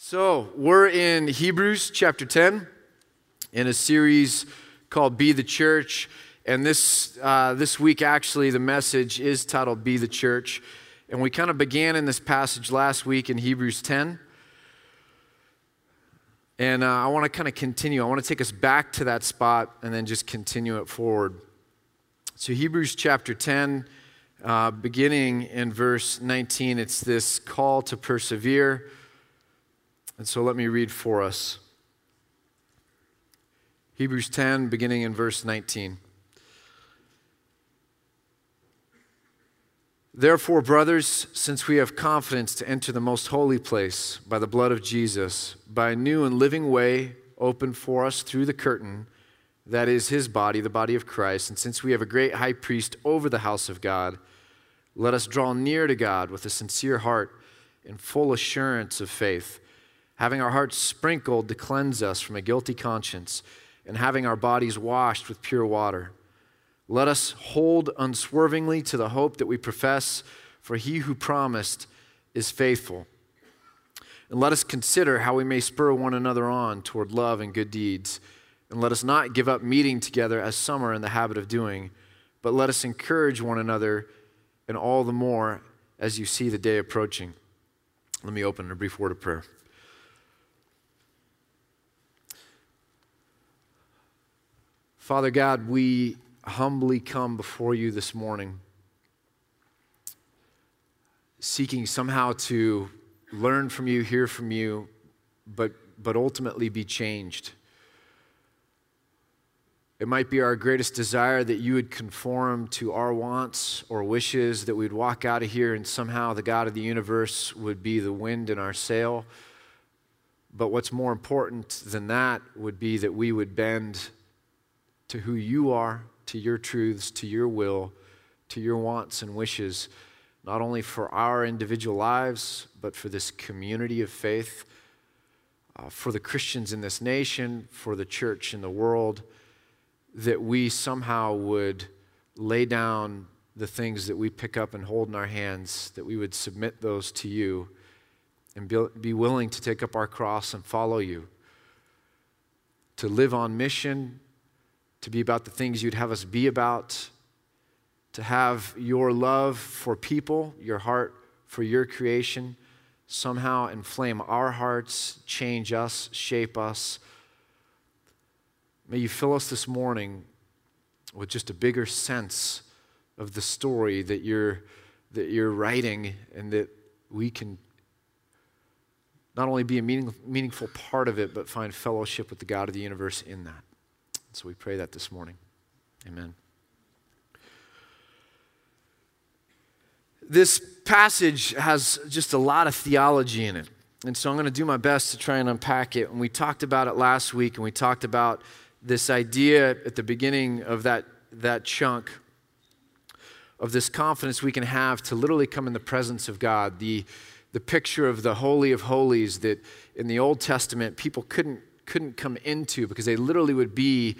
So, we're in Hebrews chapter 10 in a series called Be the Church. And this, uh, this week, actually, the message is titled Be the Church. And we kind of began in this passage last week in Hebrews 10. And uh, I want to kind of continue. I want to take us back to that spot and then just continue it forward. So, Hebrews chapter 10, uh, beginning in verse 19, it's this call to persevere and so let me read for us Hebrews 10, beginning in verse 19. Therefore, brothers, since we have confidence to enter the most holy place by the blood of Jesus, by a new and living way opened for us through the curtain, that is his body, the body of Christ, and since we have a great high priest over the house of God, let us draw near to God with a sincere heart and full assurance of faith having our hearts sprinkled to cleanse us from a guilty conscience, and having our bodies washed with pure water. Let us hold unswervingly to the hope that we profess, for he who promised is faithful. And let us consider how we may spur one another on toward love and good deeds. And let us not give up meeting together as some are in the habit of doing, but let us encourage one another, and all the more as you see the day approaching. Let me open a brief word of prayer. Father God, we humbly come before you this morning, seeking somehow to learn from you, hear from you, but, but ultimately be changed. It might be our greatest desire that you would conform to our wants or wishes, that we'd walk out of here and somehow the God of the universe would be the wind in our sail. But what's more important than that would be that we would bend to who you are, to your truths, to your will, to your wants and wishes, not only for our individual lives, but for this community of faith, uh, for the Christians in this nation, for the church in the world, that we somehow would lay down the things that we pick up and hold in our hands, that we would submit those to you and be, be willing to take up our cross and follow you, to live on mission to be about the things you'd have us be about, to have your love for people, your heart for your creation, somehow inflame our hearts, change us, shape us. May you fill us this morning with just a bigger sense of the story that you're, that you're writing and that we can not only be a meaning, meaningful part of it, but find fellowship with the God of the universe in that. So we pray that this morning. Amen. This passage has just a lot of theology in it. And so I'm going to do my best to try and unpack it. And we talked about it last week, and we talked about this idea at the beginning of that, that chunk of this confidence we can have to literally come in the presence of God. The, the picture of the Holy of Holies that in the Old Testament people couldn't couldn't come into because they literally would be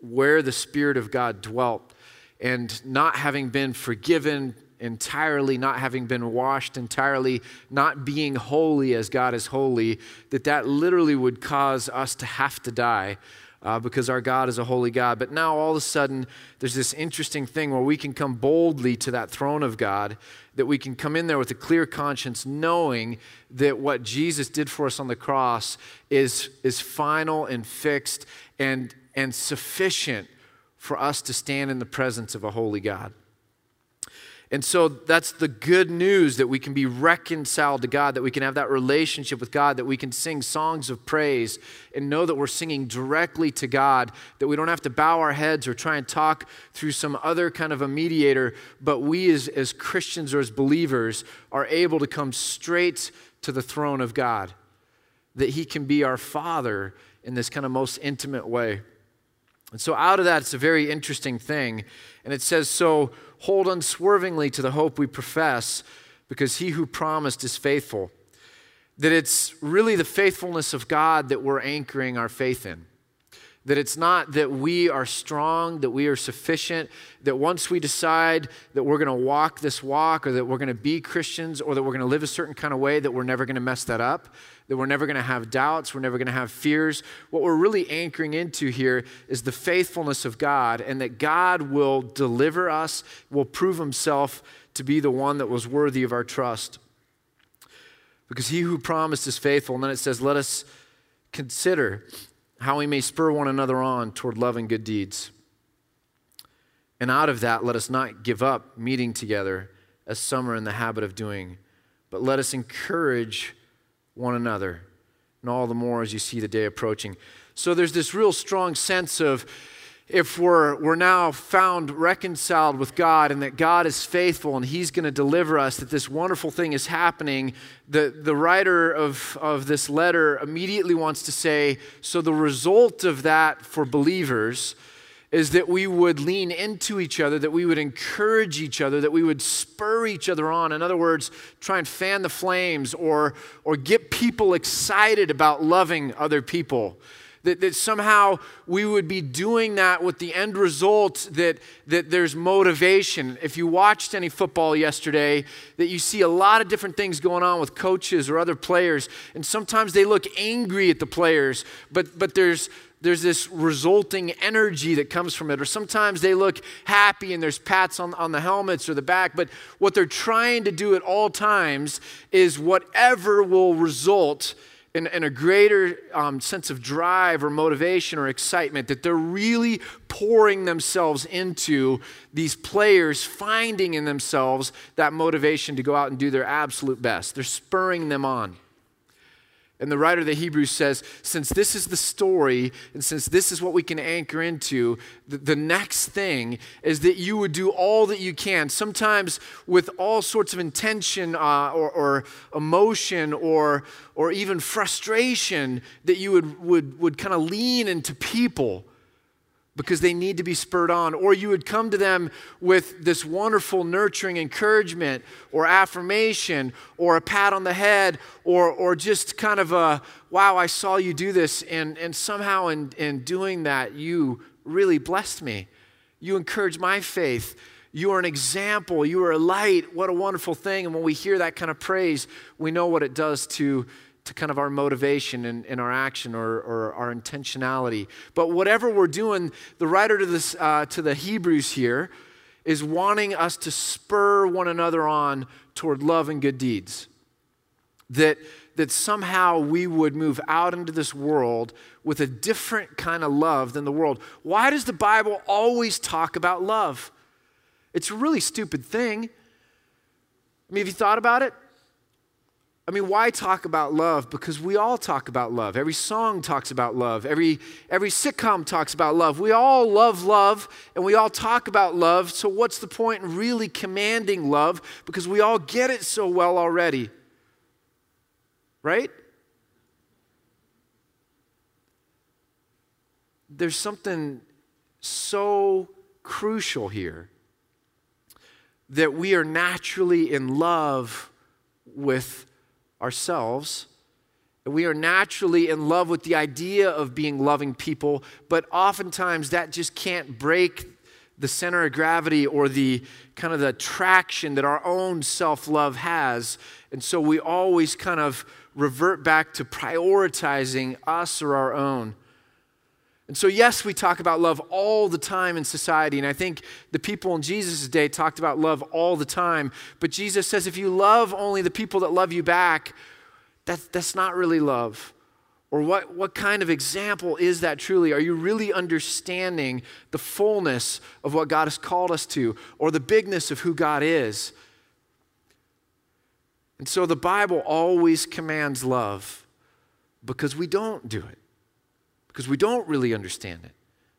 where the Spirit of God dwelt. And not having been forgiven entirely, not having been washed entirely, not being holy as God is holy, that that literally would cause us to have to die. Uh, because our God is a holy God. But now all of a sudden, there's this interesting thing where we can come boldly to that throne of God that we can come in there with a clear conscience, knowing that what Jesus did for us on the cross is, is final and fixed and, and sufficient for us to stand in the presence of a holy God. And so that's the good news that we can be reconciled to God, that we can have that relationship with God, that we can sing songs of praise and know that we're singing directly to God, that we don't have to bow our heads or try and talk through some other kind of a mediator, but we as, as Christians or as believers are able to come straight to the throne of God, that He can be our Father in this kind of most intimate way. And so, out of that, it's a very interesting thing. And it says, So hold unswervingly to the hope we profess, because he who promised is faithful. That it's really the faithfulness of God that we're anchoring our faith in. That it's not that we are strong, that we are sufficient, that once we decide that we're going to walk this walk or that we're going to be Christians or that we're going to live a certain kind of way, that we're never going to mess that up, that we're never going to have doubts, we're never going to have fears. What we're really anchoring into here is the faithfulness of God and that God will deliver us, will prove himself to be the one that was worthy of our trust. Because he who promised is faithful. And then it says, let us consider how we may spur one another on toward love and good deeds. And out of that, let us not give up meeting together as some are in the habit of doing, but let us encourage one another, and all the more as you see the day approaching. So there's this real strong sense of if we're, we're now found reconciled with God and that God is faithful and He's going to deliver us, that this wonderful thing is happening, the, the writer of, of this letter immediately wants to say so the result of that for believers is that we would lean into each other, that we would encourage each other, that we would spur each other on. In other words, try and fan the flames or, or get people excited about loving other people. That, that somehow we would be doing that with the end result that, that there's motivation. If you watched any football yesterday, that you see a lot of different things going on with coaches or other players, and sometimes they look angry at the players, but, but there's, there's this resulting energy that comes from it. Or sometimes they look happy and there's pats on, on the helmets or the back, but what they're trying to do at all times is whatever will result in, in a greater um, sense of drive or motivation or excitement, that they're really pouring themselves into these players, finding in themselves that motivation to go out and do their absolute best. They're spurring them on. And the writer of the Hebrews says, since this is the story, and since this is what we can anchor into, the, the, next thing is that you would do all that you can, sometimes with all sorts of intention uh, or, or, emotion or, or even frustration, that you would, would, would kind of lean into people because they need to be spurred on. Or you would come to them with this wonderful, nurturing encouragement or affirmation or a pat on the head or, or just kind of a, wow, I saw you do this. And, and somehow in, in doing that, you really blessed me. You encouraged my faith. You are an example. You are a light. What a wonderful thing. And when we hear that kind of praise, we know what it does to to kind of our motivation and, and our action or, or, our intentionality. But whatever we're doing, the writer to, this, uh, to the Hebrews here is wanting us to spur one another on toward love and good deeds. That, that somehow we would move out into this world with a different kind of love than the world. Why does the Bible always talk about love? It's a really stupid thing. I mean, have you thought about it? I mean, why talk about love? Because we all talk about love. Every song talks about love. Every, every sitcom talks about love. We all love love and we all talk about love. So, what's the point in really commanding love? Because we all get it so well already. Right? There's something so crucial here that we are naturally in love with ourselves. We are naturally in love with the idea of being loving people, but oftentimes that just can't break the center of gravity or the kind of the traction that our own self love has. And so we always kind of revert back to prioritizing us or our own. And so, yes, we talk about love all the time in society. And I think the people in Jesus' day talked about love all the time. But Jesus says if you love only the people that love you back, that's, that's not really love. Or what, what kind of example is that truly? Are you really understanding the fullness of what God has called us to or the bigness of who God is? And so the Bible always commands love because we don't do it because we don't really understand it,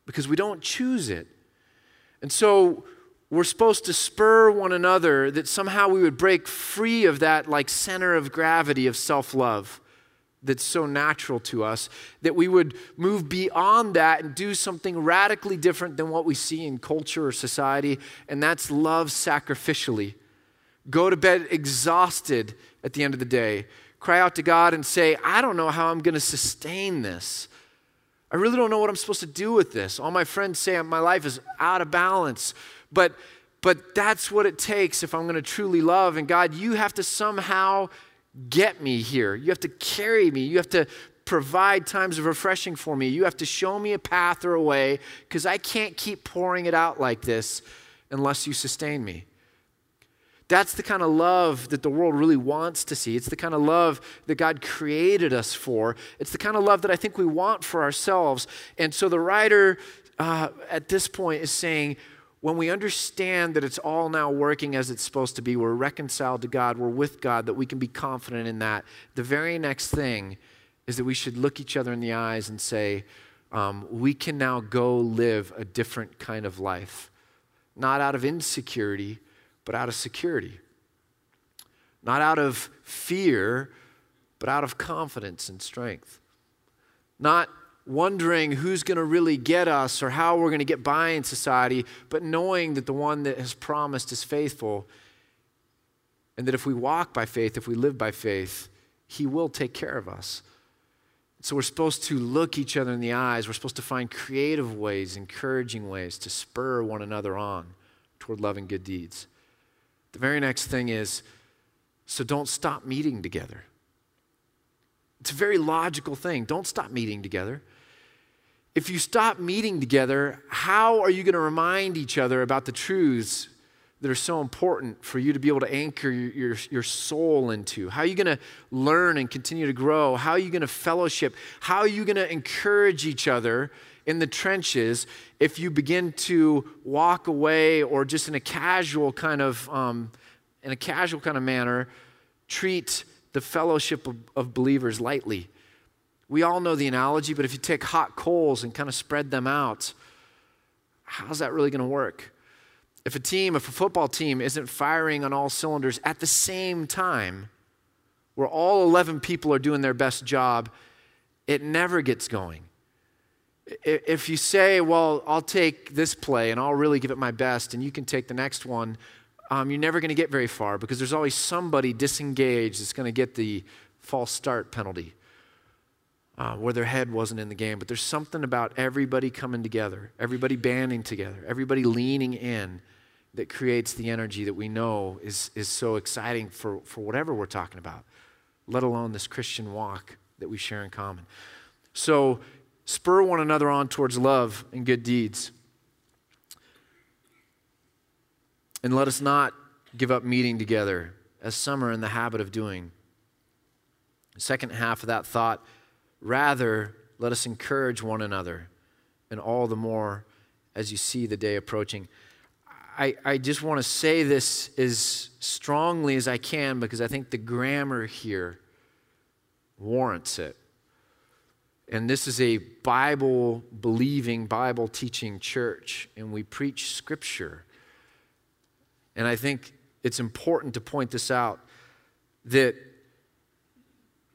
because we don't choose it. And so we're supposed to spur one another that somehow we would break free of that like center of gravity of self-love that's so natural to us, that we would move beyond that and do something radically different than what we see in culture or society, and that's love sacrificially. Go to bed exhausted at the end of the day. Cry out to God and say, I don't know how I'm going to sustain this. I really don't know what I'm supposed to do with this. All my friends say my life is out of balance. But but that's what it takes if I'm going to truly love. And God, you have to somehow get me here. You have to carry me. You have to provide times of refreshing for me. You have to show me a path or a way because I can't keep pouring it out like this unless you sustain me. That's the kind of love that the world really wants to see. It's the kind of love that God created us for. It's the kind of love that I think we want for ourselves. And so the writer uh, at this point is saying, when we understand that it's all now working as it's supposed to be, we're reconciled to God, we're with God, that we can be confident in that, the very next thing is that we should look each other in the eyes and say, um, we can now go live a different kind of life. Not out of insecurity, but out of security. Not out of fear, but out of confidence and strength. Not wondering who's going to really get us or how we're going to get by in society, but knowing that the one that has promised is faithful. And that if we walk by faith, if we live by faith, he will take care of us. So we're supposed to look each other in the eyes. We're supposed to find creative ways, encouraging ways to spur one another on toward loving good deeds. The very next thing is so don't stop meeting together. It's a very logical thing. Don't stop meeting together if you stop meeting together, how are you going to remind each other about the truths that are so important for you to be able to anchor your, your, your soul into? How are you going to learn and continue to grow? How are you going to fellowship? How are you going to encourage each other in the trenches if you begin to walk away or just in a casual kind of, um, in a casual kind of manner, treat the fellowship of, of believers lightly? We all know the analogy, but if you take hot coals and kind of spread them out, how's that really going to work? If a team, if a football team isn't firing on all cylinders at the same time, where all 11 people are doing their best job, it never gets going. If you say, well, I'll take this play and I'll really give it my best, and you can take the next one, um, you're never going to get very far because there's always somebody disengaged that's going to get the false start penalty uh, where their head wasn't in the game. But there's something about everybody coming together, everybody banding together, everybody leaning in that creates the energy that we know is, is so exciting for, for whatever we're talking about, let alone this Christian walk that we share in common. So, spur one another on towards love and good deeds. And let us not give up meeting together, as some are in the habit of doing. The second half of that thought Rather, let us encourage one another, and all the more as you see the day approaching. I, I just want to say this as strongly as I can because I think the grammar here warrants it. And this is a Bible believing, Bible teaching church, and we preach Scripture. And I think it's important to point this out that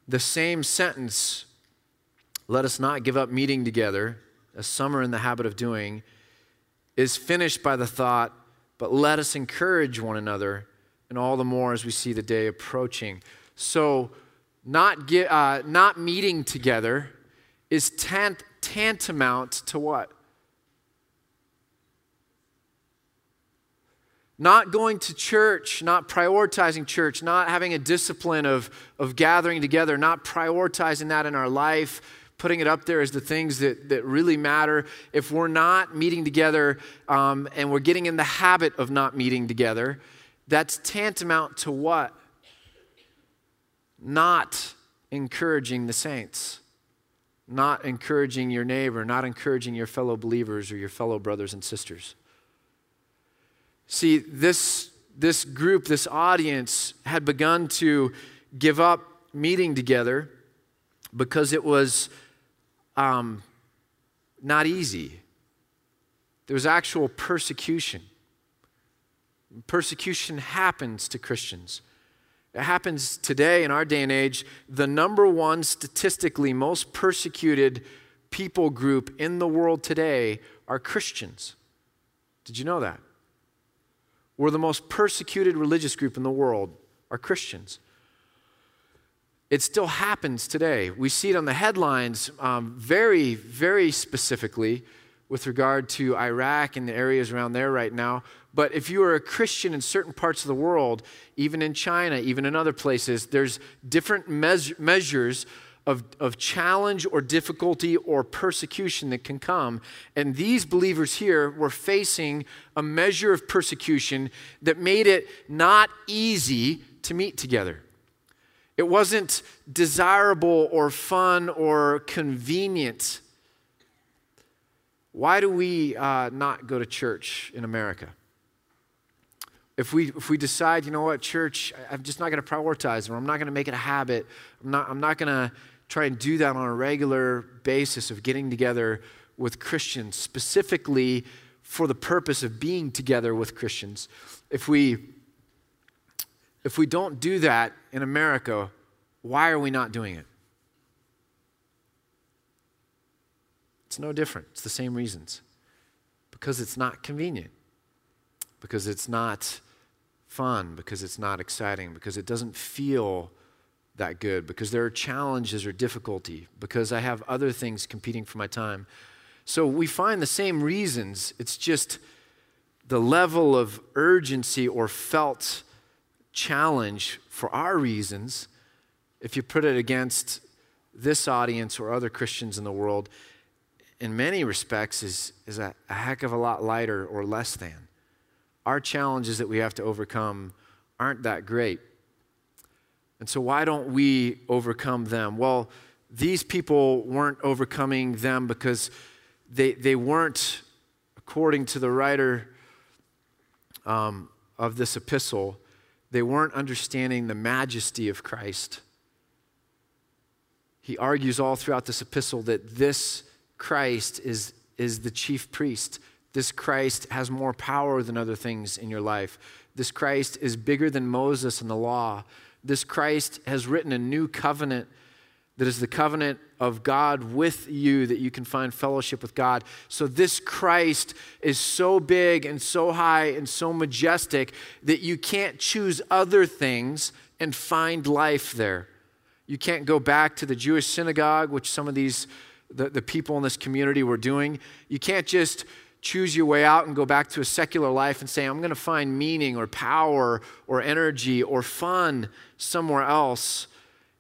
the same sentence let us not give up meeting together, as some are in the habit of doing, is finished by the thought, but let us encourage one another, and all the more as we see the day approaching. So, not, get, uh, not meeting together is tant- tantamount to what? Not going to church, not prioritizing church, not having a discipline of, of gathering together, not prioritizing that in our life, putting it up there as the things that, that really matter. If we're not meeting together um, and we're getting in the habit of not meeting together, that's tantamount to what? Not encouraging the saints, not encouraging your neighbor, not encouraging your fellow believers or your fellow brothers and sisters. See, this, this group, this audience had begun to give up meeting together because it was um, not easy. There was actual persecution. Persecution happens to Christians. It happens today in our day and age. The number one statistically most persecuted people group in the world today are Christians. Did you know that? We're the most persecuted religious group in the world are Christians. it still happens today. We see it on the headlines um, very, very specifically with regard to Iraq and the areas around there right now. But if you are a Christian in certain parts of the world, even in China, even in other places, there's different measures of, of challenge or difficulty or persecution that can come. And these believers here were facing a measure of persecution that made it not easy to meet together. It wasn't desirable or fun or convenient. Why do we uh, not go to church in America? If we, if we decide, you know what, church, I'm just not going to prioritize, or I'm not going to make it a habit, I'm not, I'm not going to try and do that on a regular basis of getting together with Christians, specifically for the purpose of being together with Christians. If we if we don't do that in America, why are we not doing it? It's no different. It's the same reasons. Because it's not convenient. Because it's not fun. Because it's not exciting. Because it doesn't feel that good because there are challenges or difficulty, because I have other things competing for my time. So we find the same reasons. It's just the level of urgency or felt challenge for our reasons, if you put it against this audience or other Christians in the world, in many respects is, is a, a heck of a lot lighter or less than. Our challenges that we have to overcome aren't that great. And so, why don't we overcome them? Well, these people weren't overcoming them because they, they weren't, according to the writer um, of this epistle, they weren't understanding the majesty of Christ. He argues all throughout this epistle that this Christ is, is the chief priest. This Christ has more power than other things in your life. This Christ is bigger than Moses and the law this Christ has written a new covenant that is the covenant of God with you, that you can find fellowship with God. So, this Christ is so big and so high and so majestic that you can't choose other things and find life there. You can't go back to the Jewish synagogue, which some of these, the, the people in this community were doing. You can't just choose your way out and go back to a secular life and say, I'm going to find meaning or power or energy or fun somewhere else.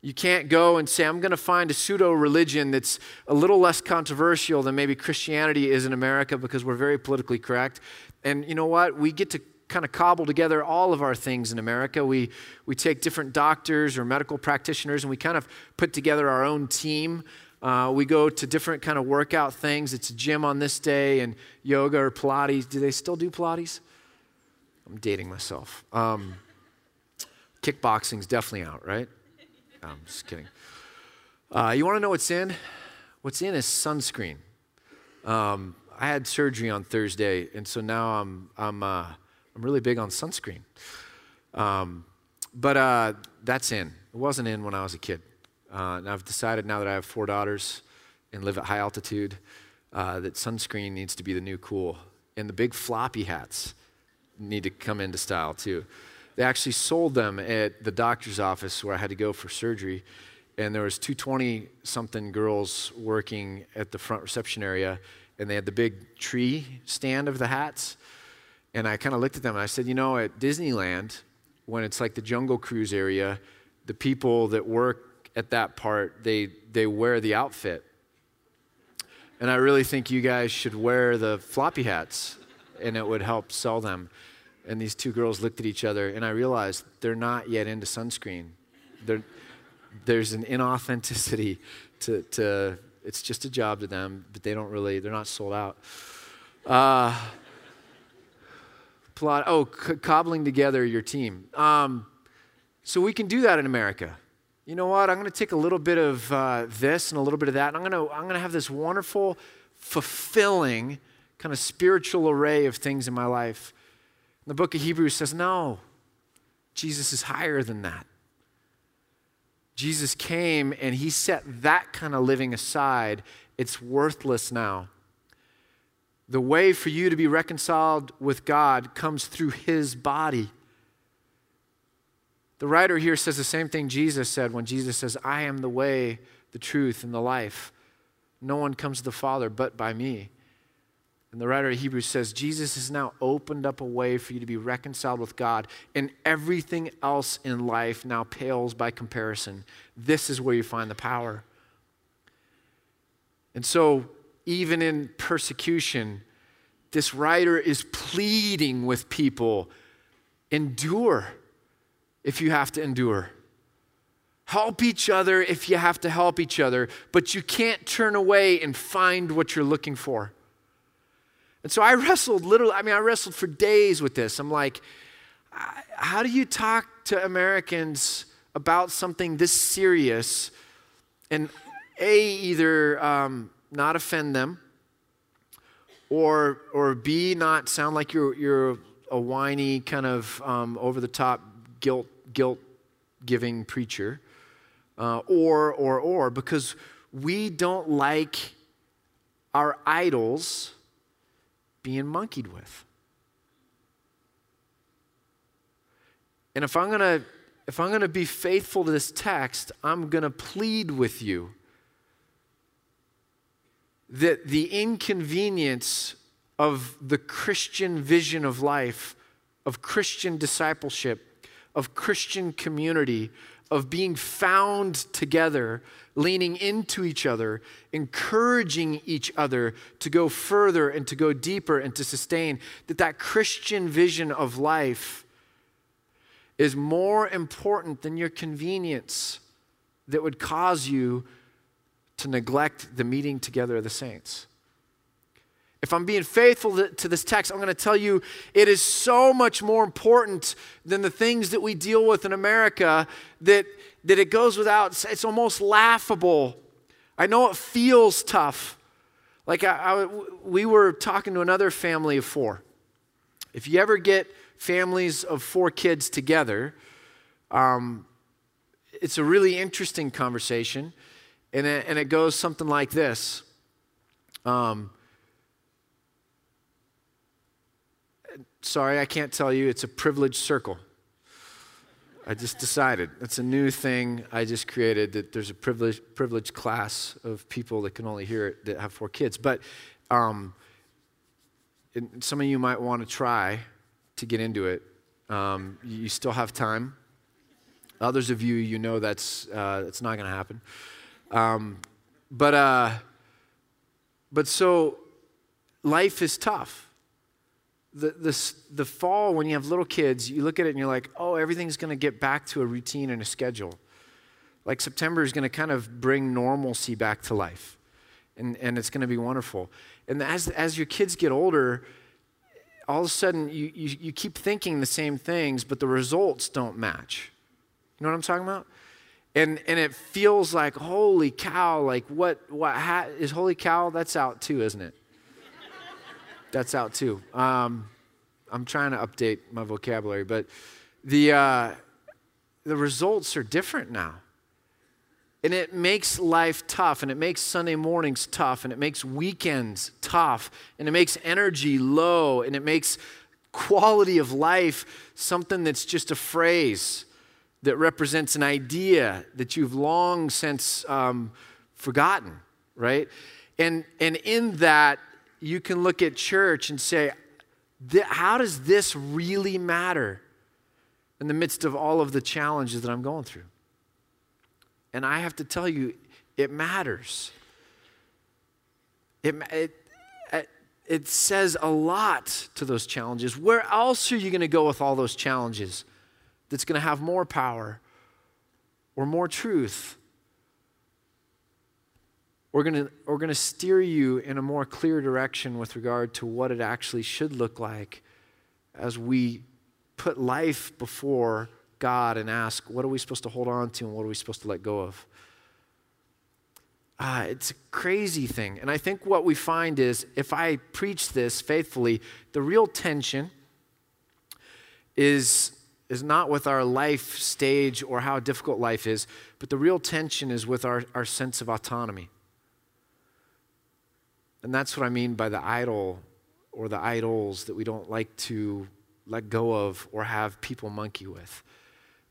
You can't go and say, I'm going to find a pseudo religion that's a little less controversial than maybe Christianity is in America because we're very politically correct. And you know what? We get to kind of cobble together all of our things in America. We, we take different doctors or medical practitioners and we kind of put together our own team uh, we go to different kind of workout things. It's a gym on this day and yoga or Pilates. Do they still do Pilates? I'm dating myself. Um, kickboxing's definitely out, right? I'm just kidding. Uh, you want to know what's in? What's in is sunscreen. Um, I had surgery on Thursday, and so now I'm I'm uh, I'm really big on sunscreen. Um, but uh, that's in. It wasn't in when I was a kid. Uh, and I've decided now that I have four daughters and live at high altitude uh, that sunscreen needs to be the new cool. And the big floppy hats need to come into style too. They actually sold them at the doctor's office where I had to go for surgery. And there was 220 something girls working at the front reception area and they had the big tree stand of the hats. And I kind of looked at them and I said, you know, at Disneyland, when it's like the Jungle Cruise area, the people that work at that part, they, they wear the outfit. And I really think you guys should wear the floppy hats, and it would help sell them. And these two girls looked at each other, and I realized they're not yet into sunscreen. They're, there's an inauthenticity to, to, it's just a job to them, but they don't really, they're not sold out. Uh, plot, oh, c- cobbling together your team. Um, so we can do that in America you know what? I'm going to take a little bit of uh, this and a little bit of that, and I'm going to I'm going to have this wonderful, fulfilling kind of spiritual array of things in my life. And the book of Hebrews says, no, Jesus is higher than that. Jesus came and he set that kind of living aside. It's worthless now. The way for you to be reconciled with God comes through his body. The writer here says the same thing Jesus said when Jesus says, I am the way, the truth, and the life. No one comes to the Father but by me. And the writer of Hebrews says, Jesus has now opened up a way for you to be reconciled with God, and everything else in life now pales by comparison. This is where you find the power. And so, even in persecution, this writer is pleading with people endure if you have to endure. Help each other if you have to help each other, but you can't turn away and find what you're looking for. And so I wrestled literally, I mean, I wrestled for days with this. I'm like, how do you talk to Americans about something this serious and A, either um, not offend them, or, or B, not sound like you're, you're a whiny, kind of um, over the top, guilt, guilt giving preacher, uh, or, or, or, because we don't like our idols being monkeyed with. And if I'm to if I'm to be faithful to this text, I'm to plead with you that the inconvenience of the Christian vision of life, of Christian discipleship, of Christian community, of being found together, leaning into each other, encouraging each other to go further and to go deeper and to sustain, that that Christian vision of life is more important than your convenience that would cause you to neglect the meeting together of the saints. If I'm being faithful to this text, I'm going to tell you it is so much more important than the things that we deal with in America that, that it goes without, it's almost laughable. I know it feels tough. Like I, I, we were talking to another family of four. If you ever get families of four kids together, um, it's a really interesting conversation. And it, and it goes something like this. Um, sorry, I can't tell you. It's a privileged circle. I just decided. It's a new thing I just created that there's a privileged, privileged class of people that can only hear it that have four kids. But um, some of you might want to try to get into it. Um, you still have time. Others of you, you know that's, uh, that's not going to happen. Um, but, uh, but so life is tough the, the, the fall, when you have little kids, you look at it and you're like, oh, everything's going to get back to a routine and a schedule. Like September is going to kind of bring normalcy back to life. And, and it's going to be wonderful. And as, as your kids get older, all of a sudden you, you, you keep thinking the same things, but the results don't match. You know what I'm talking about? And, and it feels like, holy cow, like what, what ha- is holy cow? That's out too, isn't it? That's out too. Um, I'm trying to update my vocabulary, but the, uh, the results are different now. And it makes life tough, and it makes Sunday mornings tough, and it makes weekends tough, and it makes energy low, and it makes quality of life something that's just a phrase that represents an idea that you've long since um, forgotten, right? And, and in that, you can look at church and say, how does this really matter in the midst of all of the challenges that I'm going through? And I have to tell you, it matters. It, it, it says a lot to those challenges. Where else are you going to go with all those challenges that's going to have more power or more truth we're going we're going to steer you in a more clear direction with regard to what it actually should look like as we put life before God and ask, what are we supposed to hold on to and what are we supposed to let go of? Uh, it's a crazy thing. And I think what we find is if I preach this faithfully, the real tension is, is not with our life stage or how difficult life is, but the real tension is with our, our sense of autonomy. And that's what I mean by the idol or the idols that we don't like to let go of or have people monkey with.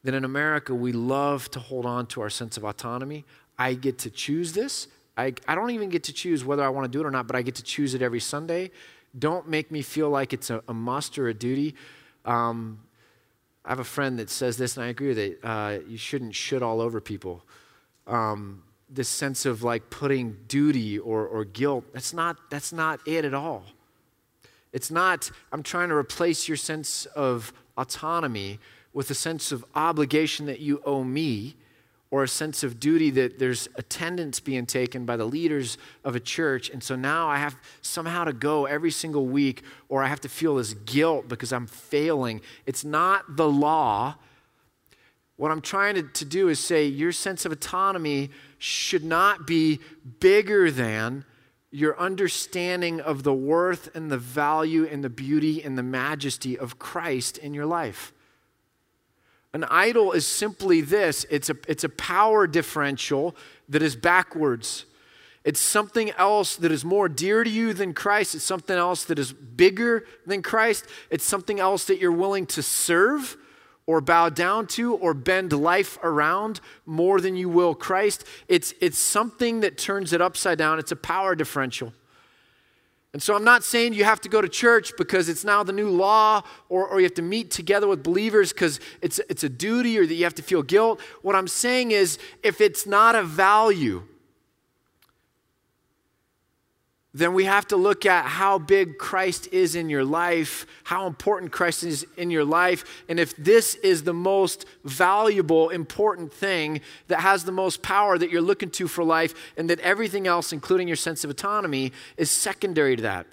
Then in America we love to hold on to our sense of autonomy. I get to choose this. I, I don't even get to choose whether I want to do it or not, but I get to choose it every Sunday. Don't make me feel like it's a, a must or a duty. Um, I have a friend that says this, and I agree with it. Uh, you shouldn't shit all over people. Um, this sense of like putting duty or, or guilt, that's not, that's not it at all. It's not, I'm trying to replace your sense of autonomy with a sense of obligation that you owe me or a sense of duty that there's attendance being taken by the leaders of a church. And so now I have somehow to go every single week, or I have to feel this guilt because I'm failing. It's not the law. What I'm trying to, to do is say your sense of autonomy should not be bigger than your understanding of the worth and the value and the beauty and the majesty of Christ in your life. An idol is simply this it's a, it's a power differential that is backwards. It's something else that is more dear to you than Christ. It's something else that is bigger than Christ. It's something else that you're willing to serve or bow down to or bend life around more than you will Christ. It's, it's something that turns it upside down. It's a power differential. And so I'm not saying you have to go to church because it's now the new law or, or you have to meet together with believers because it's, it's a duty or that you have to feel guilt. What I'm saying is if it's not a value, then we have to look at how big Christ is in your life, how important Christ is in your life, and if this is the most valuable, important thing that has the most power that you're looking to for life, and that everything else, including your sense of autonomy, is secondary to that.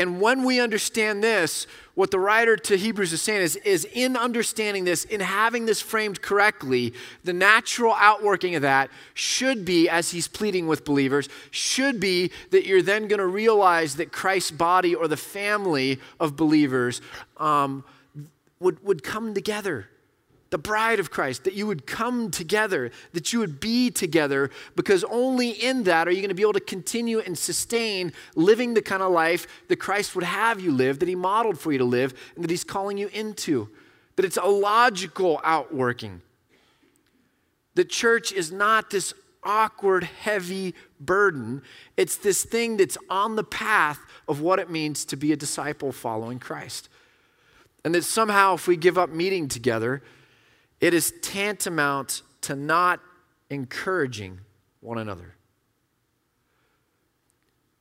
And when we understand this, what the writer to Hebrews is saying is, is in understanding this, in having this framed correctly, the natural outworking of that should be, as he's pleading with believers, should be that you're then going to realize that Christ's body or the family of believers um, would, would come together the bride of Christ, that you would come together, that you would be together, because only in that are you going to be able to continue and sustain living the kind of life that Christ would have you live, that He modeled for you to live, and that He's calling you into. That it's a logical outworking. The church is not this awkward, heavy burden, it's this thing that's on the path of what it means to be a disciple following Christ. And that somehow, if we give up meeting together, it is tantamount to not encouraging one another.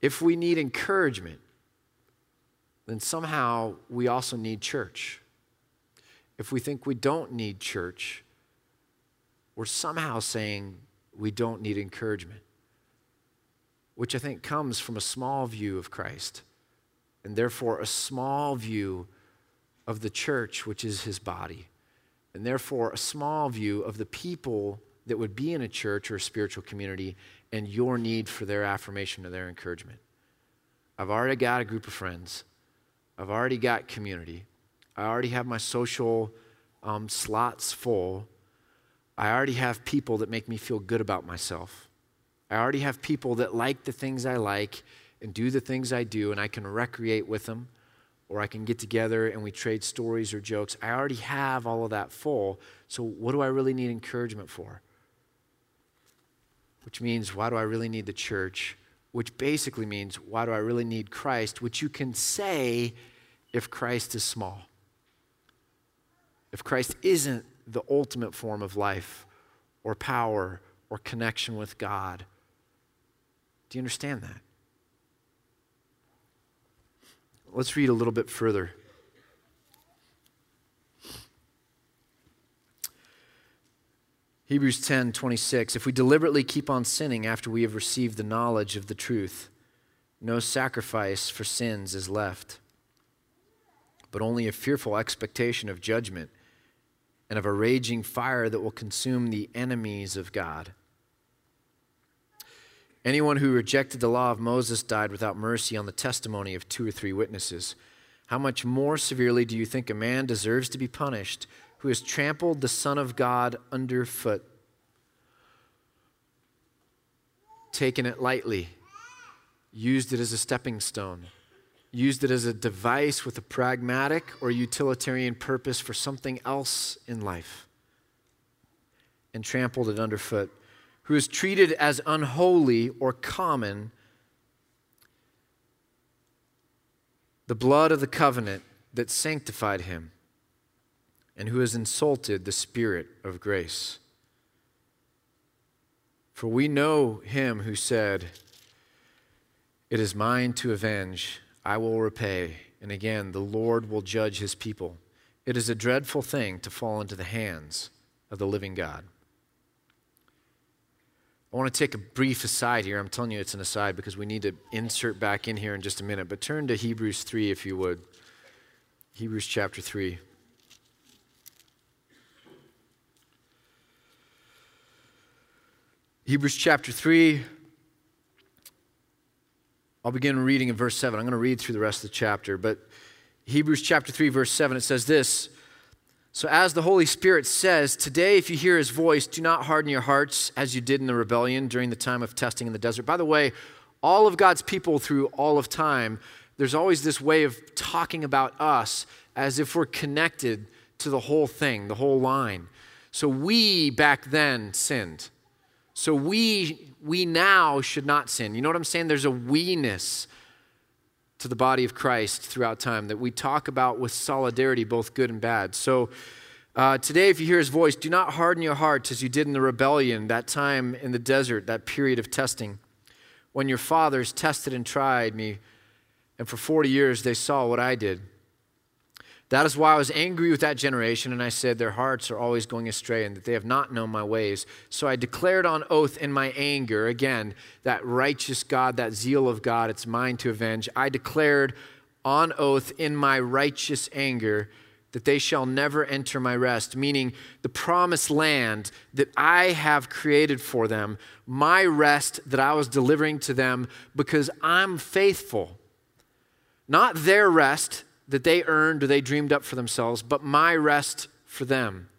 If we need encouragement, then somehow we also need church. If we think we don't need church, we're somehow saying we don't need encouragement, which I think comes from a small view of Christ, and therefore a small view of the church, which is his body and therefore a small view of the people that would be in a church or a spiritual community and your need for their affirmation or their encouragement. I've already got a group of friends, I've already got community, I already have my social um, slots full. I already have people that make me feel good about myself. I already have people that like the things I like and do the things I do, and I can recreate with them or I can get together and we trade stories or jokes. I already have all of that full. So, what do I really need encouragement for? Which means, why do I really need the church? Which basically means, why do I really need Christ? Which you can say if Christ is small. If Christ isn't the ultimate form of life or power or connection with God. Do you understand that? Let's read a little bit further. Hebrews 10 26. If we deliberately keep on sinning after we have received the knowledge of the truth, no sacrifice for sins is left, but only a fearful expectation of judgment and of a raging fire that will consume the enemies of God. Anyone who rejected the law of Moses died without mercy on the testimony of two or three witnesses. How much more severely do you think a man deserves to be punished who has trampled the Son of God underfoot, taken it lightly, used it as a stepping stone, used it as a device with a pragmatic or utilitarian purpose for something else in life? and trampled it underfoot, who is treated as unholy or common the blood of the covenant that sanctified him, and who has insulted the Spirit of grace. For we know him who said, It is mine to avenge, I will repay. And again, the Lord will judge his people. It is a dreadful thing to fall into the hands of the living God. I want to take a brief aside here. I'm telling you it's an aside because we need to insert back in here in just a minute. But turn to Hebrews 3 if you would. Hebrews chapter 3. Hebrews chapter 3. I'll begin reading in verse 7. I'm going to read through the rest of the chapter. But Hebrews chapter 3, verse 7, it says this so, as the Holy Spirit says, today, if you hear his voice, do not harden your hearts as you did in the rebellion during the time of testing in the desert. By the way, all of God's people through all of time, there's always this way of talking about us as if we're connected to the whole thing, the whole line. So, we back then sinned. So, we, we now should not sin. You know what I'm saying? There's a we ness to the body of Christ throughout time that we talk about with solidarity, both good and bad. So, uh, today, if you hear his voice, do not harden your hearts as you did in the rebellion, that time in the desert, that period of testing, when your fathers tested and tried me, and for 40 years they saw what I did. That is why I was angry with that generation, and I said, Their hearts are always going astray, and that they have not known my ways. So I declared on oath in my anger, again, that righteous God, that zeal of God, it's mine to avenge. I declared on oath in my righteous anger that they shall never enter my rest, meaning the promised land that I have created for them, my rest that I was delivering to them because I'm faithful. Not their rest that they earned or they dreamed up for themselves, but my rest for them.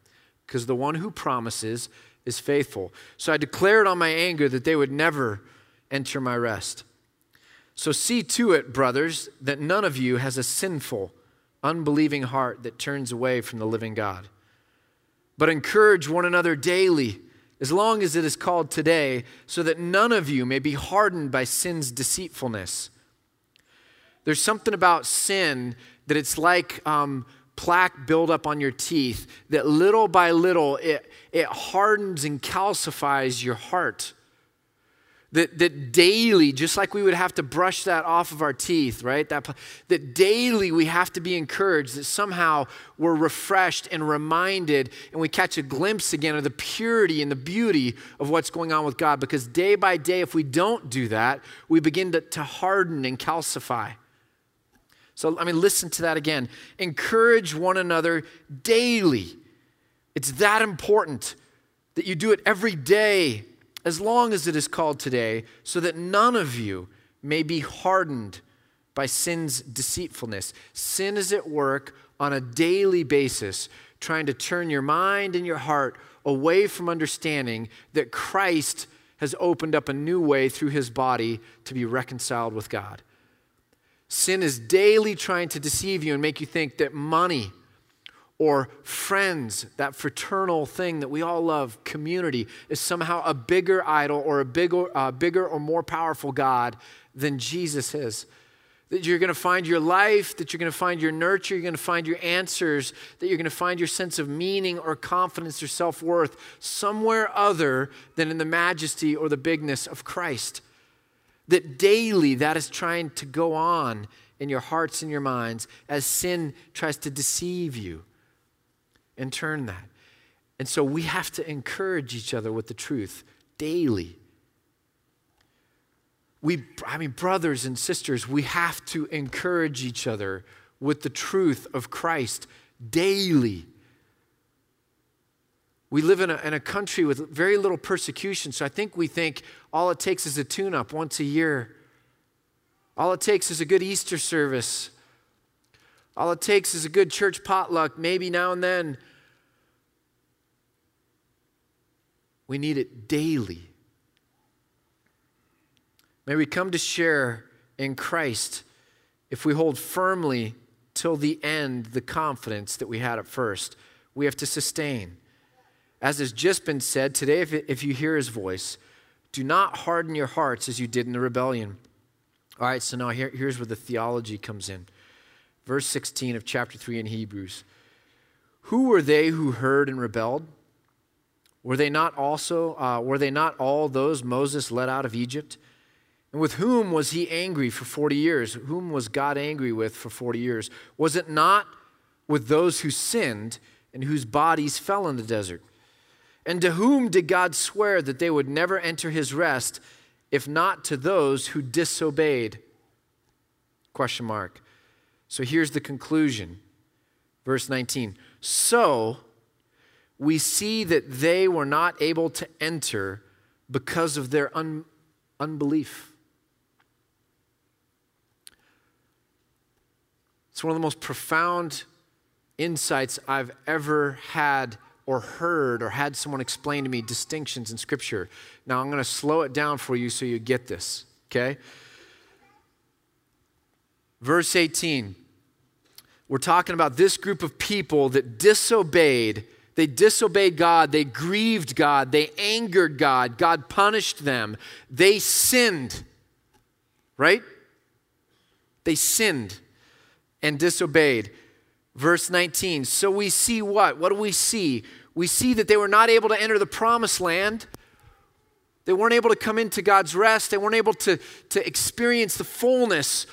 Because the one who promises is faithful. So I declared on my anger that they would never enter my rest. So see to it, brothers, that none of you has a sinful, unbelieving heart that turns away from the living God. But encourage one another daily, as long as it is called today, so that none of you may be hardened by sin's deceitfulness. There's something about sin that it's like um, plaque buildup on your teeth, that little by little it, it hardens and calcifies your heart. That, that daily, just like we would have to brush that off of our teeth, right? That, that daily we have to be encouraged, that somehow we're refreshed and reminded, and we catch a glimpse again of the purity and the beauty of what's going on with God. Because day by day, if we don't do that, we begin to, to harden and calcify. So, I mean, listen to that again. Encourage one another daily. It's that important that you do it every day, as long as it is called today, so that none of you may be hardened by sin's deceitfulness. Sin is at work on a daily basis, trying to turn your mind and your heart away from understanding that Christ has opened up a new way through his body to be reconciled with God. Sin is daily trying to deceive you and make you think that money or friends, that fraternal thing that we all love, community, is somehow a bigger idol or a bigger, uh, bigger or more powerful God than Jesus is. That you're going to find your life, that you're going to find your nurture, you're going to find your answers, that you're going to find your sense of meaning or confidence or self worth somewhere other than in the majesty or the bigness of Christ that daily that is trying to go on in your hearts and your minds as sin tries to deceive you and turn that. And so we have to encourage each other with the truth daily. We, I mean, brothers and sisters, we have to encourage each other with the truth of Christ daily. We live in a, in a country with very little persecution, so I think we think all it takes is a tune up once a year. All it takes is a good Easter service. All it takes is a good church potluck, maybe now and then. We need it daily. May we come to share in Christ if we hold firmly till the end the confidence that we had at first. We have to sustain. As has just been said, today, if, if you hear his voice, do not harden your hearts as you did in the rebellion. All right, so now here, here's where the theology comes in. Verse 16 of chapter 3 in Hebrews. Who were they who heard and rebelled? Were they not also, uh, were they not all those Moses led out of Egypt? And with whom was he angry for 40 years? Whom was God angry with for 40 years? Was it not with those who sinned and whose bodies fell in the desert? And to whom did God swear that they would never enter his rest, if not to those who disobeyed? Question mark. So here's the conclusion. Verse 19. So we see that they were not able to enter because of their un- unbelief. It's one of the most profound insights I've ever had or heard or had someone explain to me distinctions in Scripture. Now, I'm going to slow it down for you so you get this, okay? Verse 18. We're talking about this group of people that disobeyed. They disobeyed God. They grieved God. They angered God. God punished them. They sinned, right? They sinned and disobeyed. Verse 19. So we see what? What do we see? We see that they were not able to enter the promised land. They weren't able to come into God's rest. They weren't able to, to experience the fullness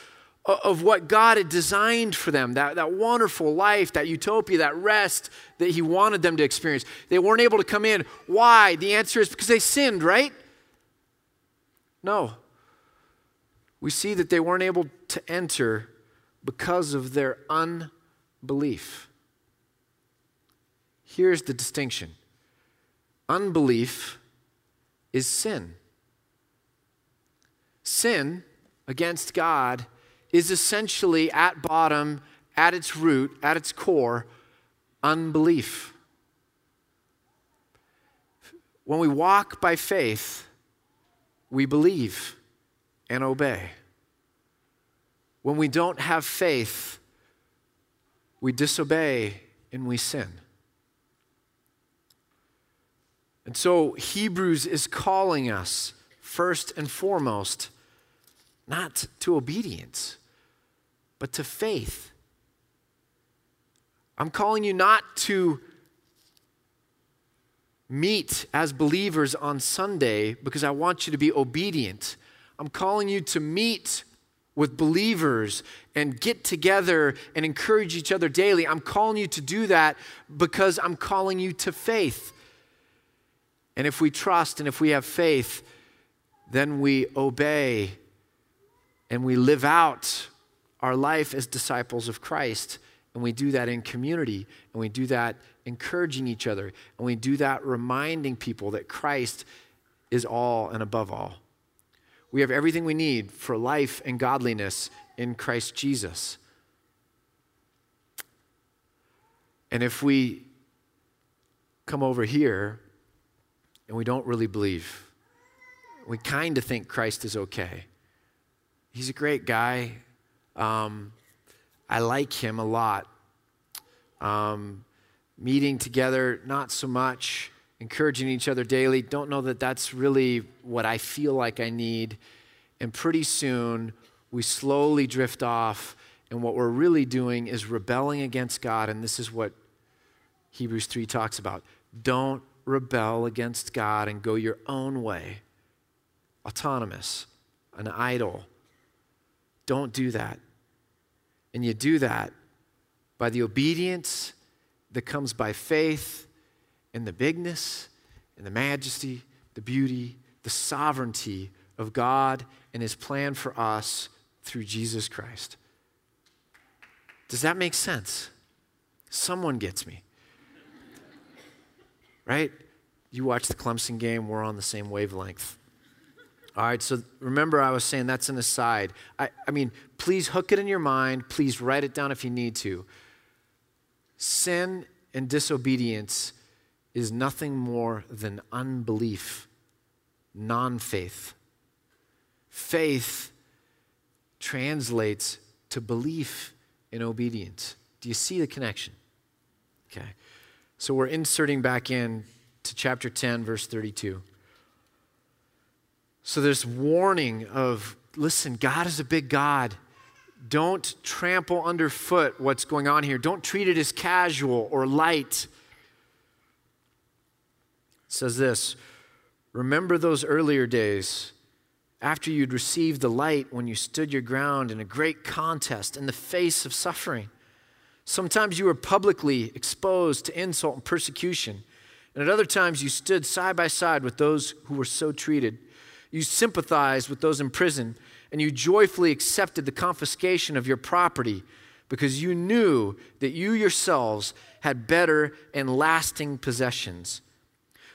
of what God had designed for them that, that wonderful life, that utopia, that rest that He wanted them to experience. They weren't able to come in. Why? The answer is because they sinned, right? No. We see that they weren't able to enter because of their unbelief. Here's the distinction unbelief is sin. Sin against God is essentially at bottom, at its root, at its core, unbelief. When we walk by faith, we believe and obey. When we don't have faith, we disobey and we sin. And so Hebrews is calling us, first and foremost, not to obedience, but to faith. I'm calling you not to meet as believers on Sunday because I want you to be obedient. I'm calling you to meet with believers and get together and encourage each other daily. I'm calling you to do that because I'm calling you to faith. And if we trust and if we have faith, then we obey and we live out our life as disciples of Christ. And we do that in community, and we do that encouraging each other, and we do that reminding people that Christ is all and above all. We have everything we need for life and godliness in Christ Jesus. And if we come over here and we don't really believe, we kind of think Christ is okay. He's a great guy. Um, I like him a lot. Um, meeting together, not so much encouraging each other daily. Don't know that that's really what I feel like I need. And pretty soon, we slowly drift off, and what we're really doing is rebelling against God. And this is what Hebrews 3 talks about. Don't rebel against God and go your own way, autonomous, an idol. Don't do that. And you do that by the obedience that comes by faith in the bigness and the majesty, the beauty, the sovereignty of God and His plan for us through Jesus Christ. Does that make sense? Someone gets me. Right? You watch the Clemson game, we're on the same wavelength. All right, so remember, I was saying that's an aside. I, I mean, please hook it in your mind. Please write it down if you need to. Sin and disobedience is nothing more than unbelief, non faith. Faith translates to belief in obedience. Do you see the connection? Okay. So we're inserting back in to chapter 10, verse 32. So there's warning of listen, God is a big God. Don't trample underfoot what's going on here. Don't treat it as casual or light. Says this Remember those earlier days after you'd received the light when you stood your ground in a great contest in the face of suffering. Sometimes you were publicly exposed to insult and persecution, and at other times you stood side by side with those who were so treated. You sympathized with those in prison, and you joyfully accepted the confiscation of your property because you knew that you yourselves had better and lasting possessions.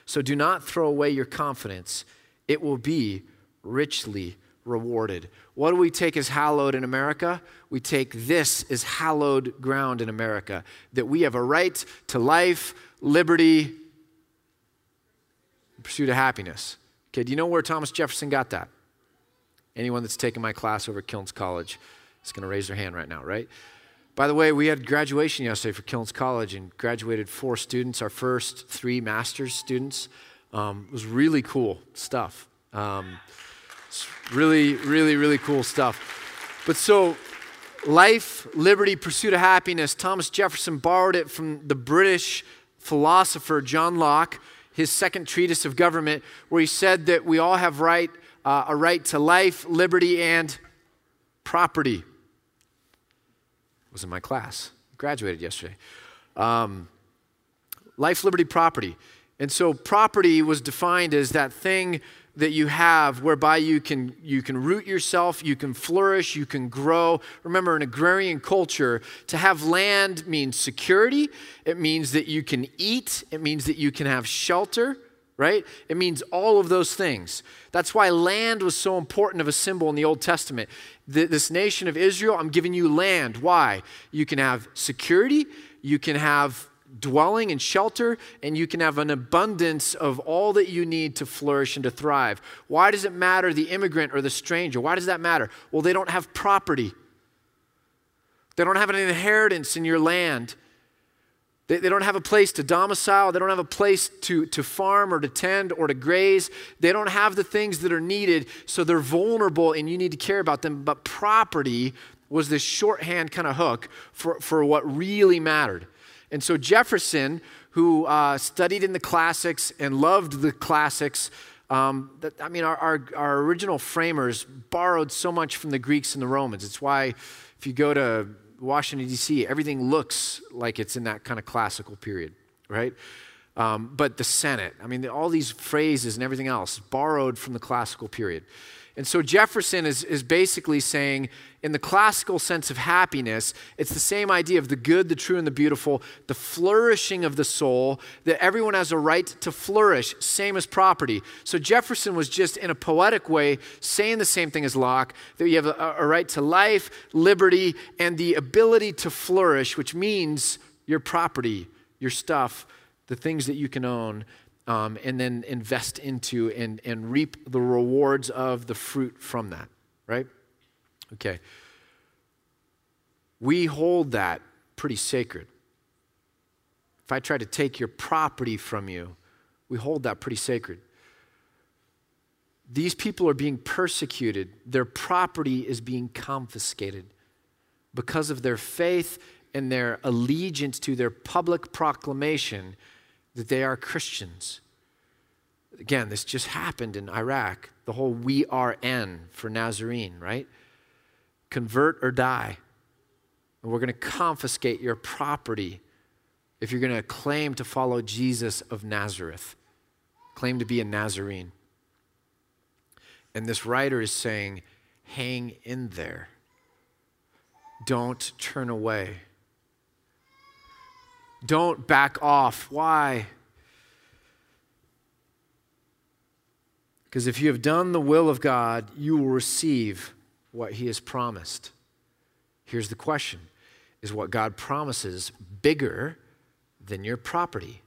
So do not throw away your confidence, it will be richly rewarded. What do we take as hallowed in America? We take this as hallowed ground in America that we have a right to life, liberty, pursuit of happiness. Okay, do you know where Thomas Jefferson got that? Anyone that's taken my class over at Kilns College is going to raise their hand right now, right? By the way, we had graduation yesterday for Kilns College and graduated four students, our first three master's students. Um, it was really cool stuff. Um, really, really, really cool stuff. But so, life, liberty, pursuit of happiness, Thomas Jefferson borrowed it from the British philosopher John Locke, his second treatise of government, where he said that we all have right, uh, a right to life, liberty, and property was in my class, graduated yesterday. Um, life, liberty, property. And so property was defined as that thing that you have whereby you can you can root yourself you can flourish you can grow remember in agrarian culture to have land means security it means that you can eat it means that you can have shelter right? It means all of those things. That's why land was so important of a symbol in the Old Testament. This nation of Israel, I'm giving you land. Why? You can have security, you can have dwelling and shelter, and you can have an abundance of all that you need to flourish and to thrive. Why does it matter the immigrant or the stranger? Why does that matter? Well, they don't have property. They don't have an inheritance in your land. They, they, don't have a place to domicile. They don't have a place to, to farm or to tend or to graze. They don't have the things that are needed, so they're vulnerable and you need to care about them. But property was this shorthand kind of hook for, for what really mattered. And so Jefferson, who uh, studied in the classics and loved the classics, um, that, I mean, our, our, our original framers borrowed so much from the Greeks and the Romans. It's why if you go to Washington, D.C., everything looks like it's in that kind of classical period, right? Um, but the Senate, I mean, all these phrases and everything else borrowed from the classical period. And so Jefferson is, is basically saying, in the classical sense of happiness, it's the same idea of the good, the true, and the beautiful, the flourishing of the soul, that everyone has a right to flourish, same as property. So Jefferson was just, in a poetic way, saying the same thing as Locke that you have a, a right to life, liberty, and the ability to flourish, which means your property, your stuff, the things that you can own um, and then invest into and, and reap the rewards of the fruit from that, right? Okay. We hold that pretty sacred. If I try to take your property from you, we hold that pretty sacred. These people are being persecuted, their property is being confiscated because of their faith and their allegiance to their public proclamation that they are Christians. Again, this just happened in Iraq. The whole we are N for Nazarene, right? Convert or die. And we're going to confiscate your property if you're going to claim to follow Jesus of Nazareth, claim to be a Nazarene. And this writer is saying, hang in there. Don't turn away. Don't back off. Why? Because if you have done the will of God, you will receive what He has promised. Here's the question Is what God promises bigger than your property,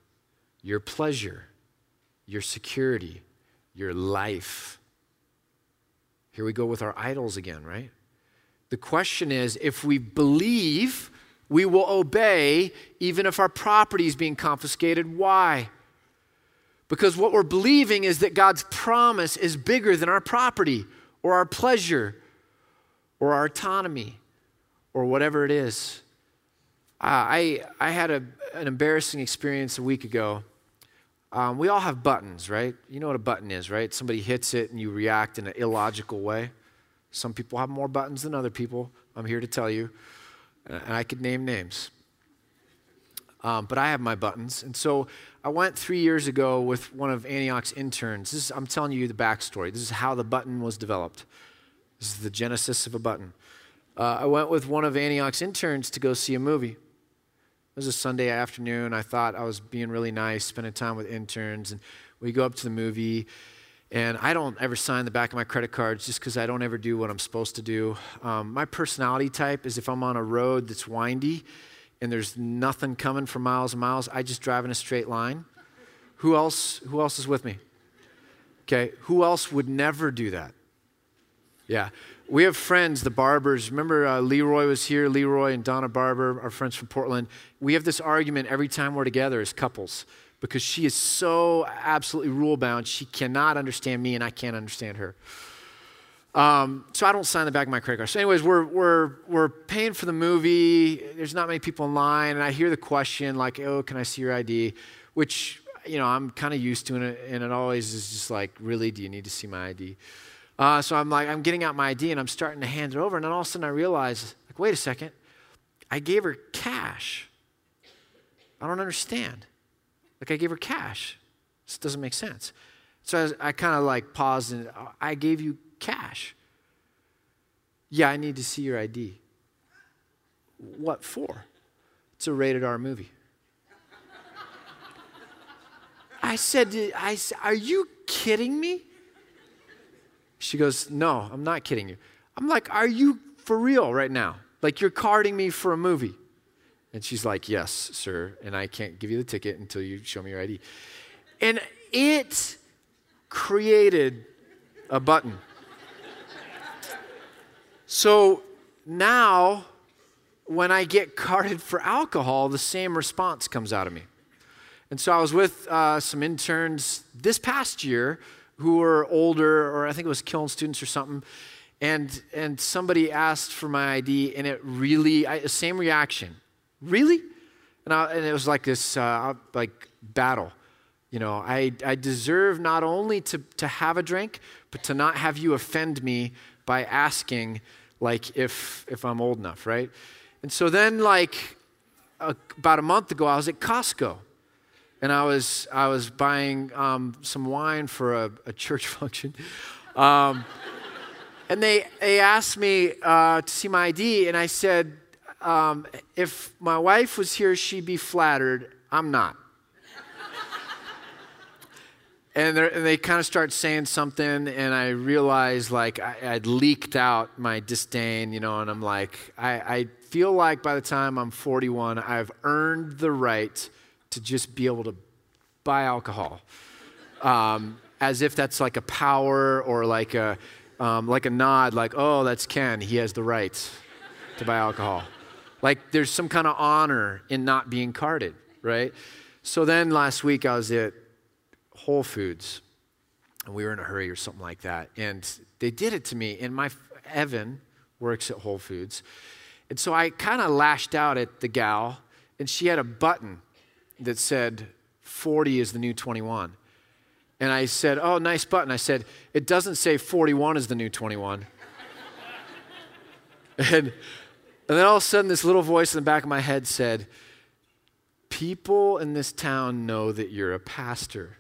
your pleasure, your security, your life? Here we go with our idols again, right? The question is if we believe we will obey even if our property is being confiscated. Why? Because what we're believing is that God's promise is bigger than our property or our pleasure or our autonomy or whatever it is. Uh, I, I had a, an embarrassing experience a week ago. Um, we all have buttons, right? You know what a button is, right? Somebody hits it and you react in an illogical way. Some people have more buttons than other people. I'm here to tell you. And I could name names. Um, but I have my buttons. And so I went three years ago with one of Antioch's interns. This is, I'm telling you the backstory. This is how the button was developed. This is the genesis of a button. Uh, I went with one of Antioch's interns to go see a movie. It was a Sunday afternoon. I thought I was being really nice, spending time with interns, and we go up to the movie. And I don't ever sign the back of my credit cards just because I don't ever do what I'm supposed to do. Um, my personality type is if I'm on a road that's windy and there's nothing coming for miles and miles, I just drive in a straight line. Who else? Who else is with me? Okay, who else would never do that? Yeah, we have friends, the Barbers. Remember, uh, Leroy was here. Leroy and Donna Barber, our friends from Portland. We have this argument every time we're together as couples because she is so absolutely rule bound. She cannot understand me, and I can't understand her. Um, so I don't sign the back of my credit card. So, anyways, we're, we're, we're paying for the movie. There's not many people in line, and I hear the question, like, oh, can I see your ID? Which, you know, I'm kind of used to, and it, and it always is just like, really, do you need to see my ID? Uh, so I'm like, I'm getting out my ID, and I'm starting to hand it over, and then all of a sudden I realize, like, wait a second, I gave her cash. I don't understand. Like, I gave her cash. This doesn't make sense. So I, I kind of like paused and I gave you cash. Yeah, I need to see your ID. What for? It's a rated R movie. I said, I, Are you kidding me? She goes, No, I'm not kidding you. I'm like, Are you for real right now? Like, you're carding me for a movie. And she's like, Yes, sir. And I can't give you the ticket until you show me your ID. And it created a button. So now, when I get carded for alcohol, the same response comes out of me. And so I was with uh, some interns this past year who were older, or I think it was Kiln students or something, and and somebody asked for my ID, and it really, I, same reaction, really, and, I, and it was like this uh, like battle. You know, I, I deserve not only to, to have a drink, but to not have you offend me by asking, like, if, if I'm old enough, right? And so then, like, a, about a month ago, I was at Costco. And I was, I was buying um, some wine for a, a church function. Um, and they, they asked me uh, to see my ID, and I said, um, if my wife was here, she'd be flattered. I'm not and, and they kind of start saying something, and I realize like I, would leaked out my disdain, you know, and I'm like, I, I feel like by the time I'm 41, I've earned the right to just be able to buy alcohol, um, as if that's like a power or like a um, like a nod, like oh, that's Ken, he has the right to buy alcohol. Like there's some kind of honor in not being carded, right? So then last week I was at Whole Foods, and we were in a hurry or something like that. And they did it to me. And my Evan works at Whole Foods. And so I kind of lashed out at the gal, and she had a button that said 40 is the new 21. And I said, Oh, nice button. I said, It doesn't say 41 is the new 21. and, and then all of a sudden, this little voice in the back of my head said, People in this town know that you're a pastor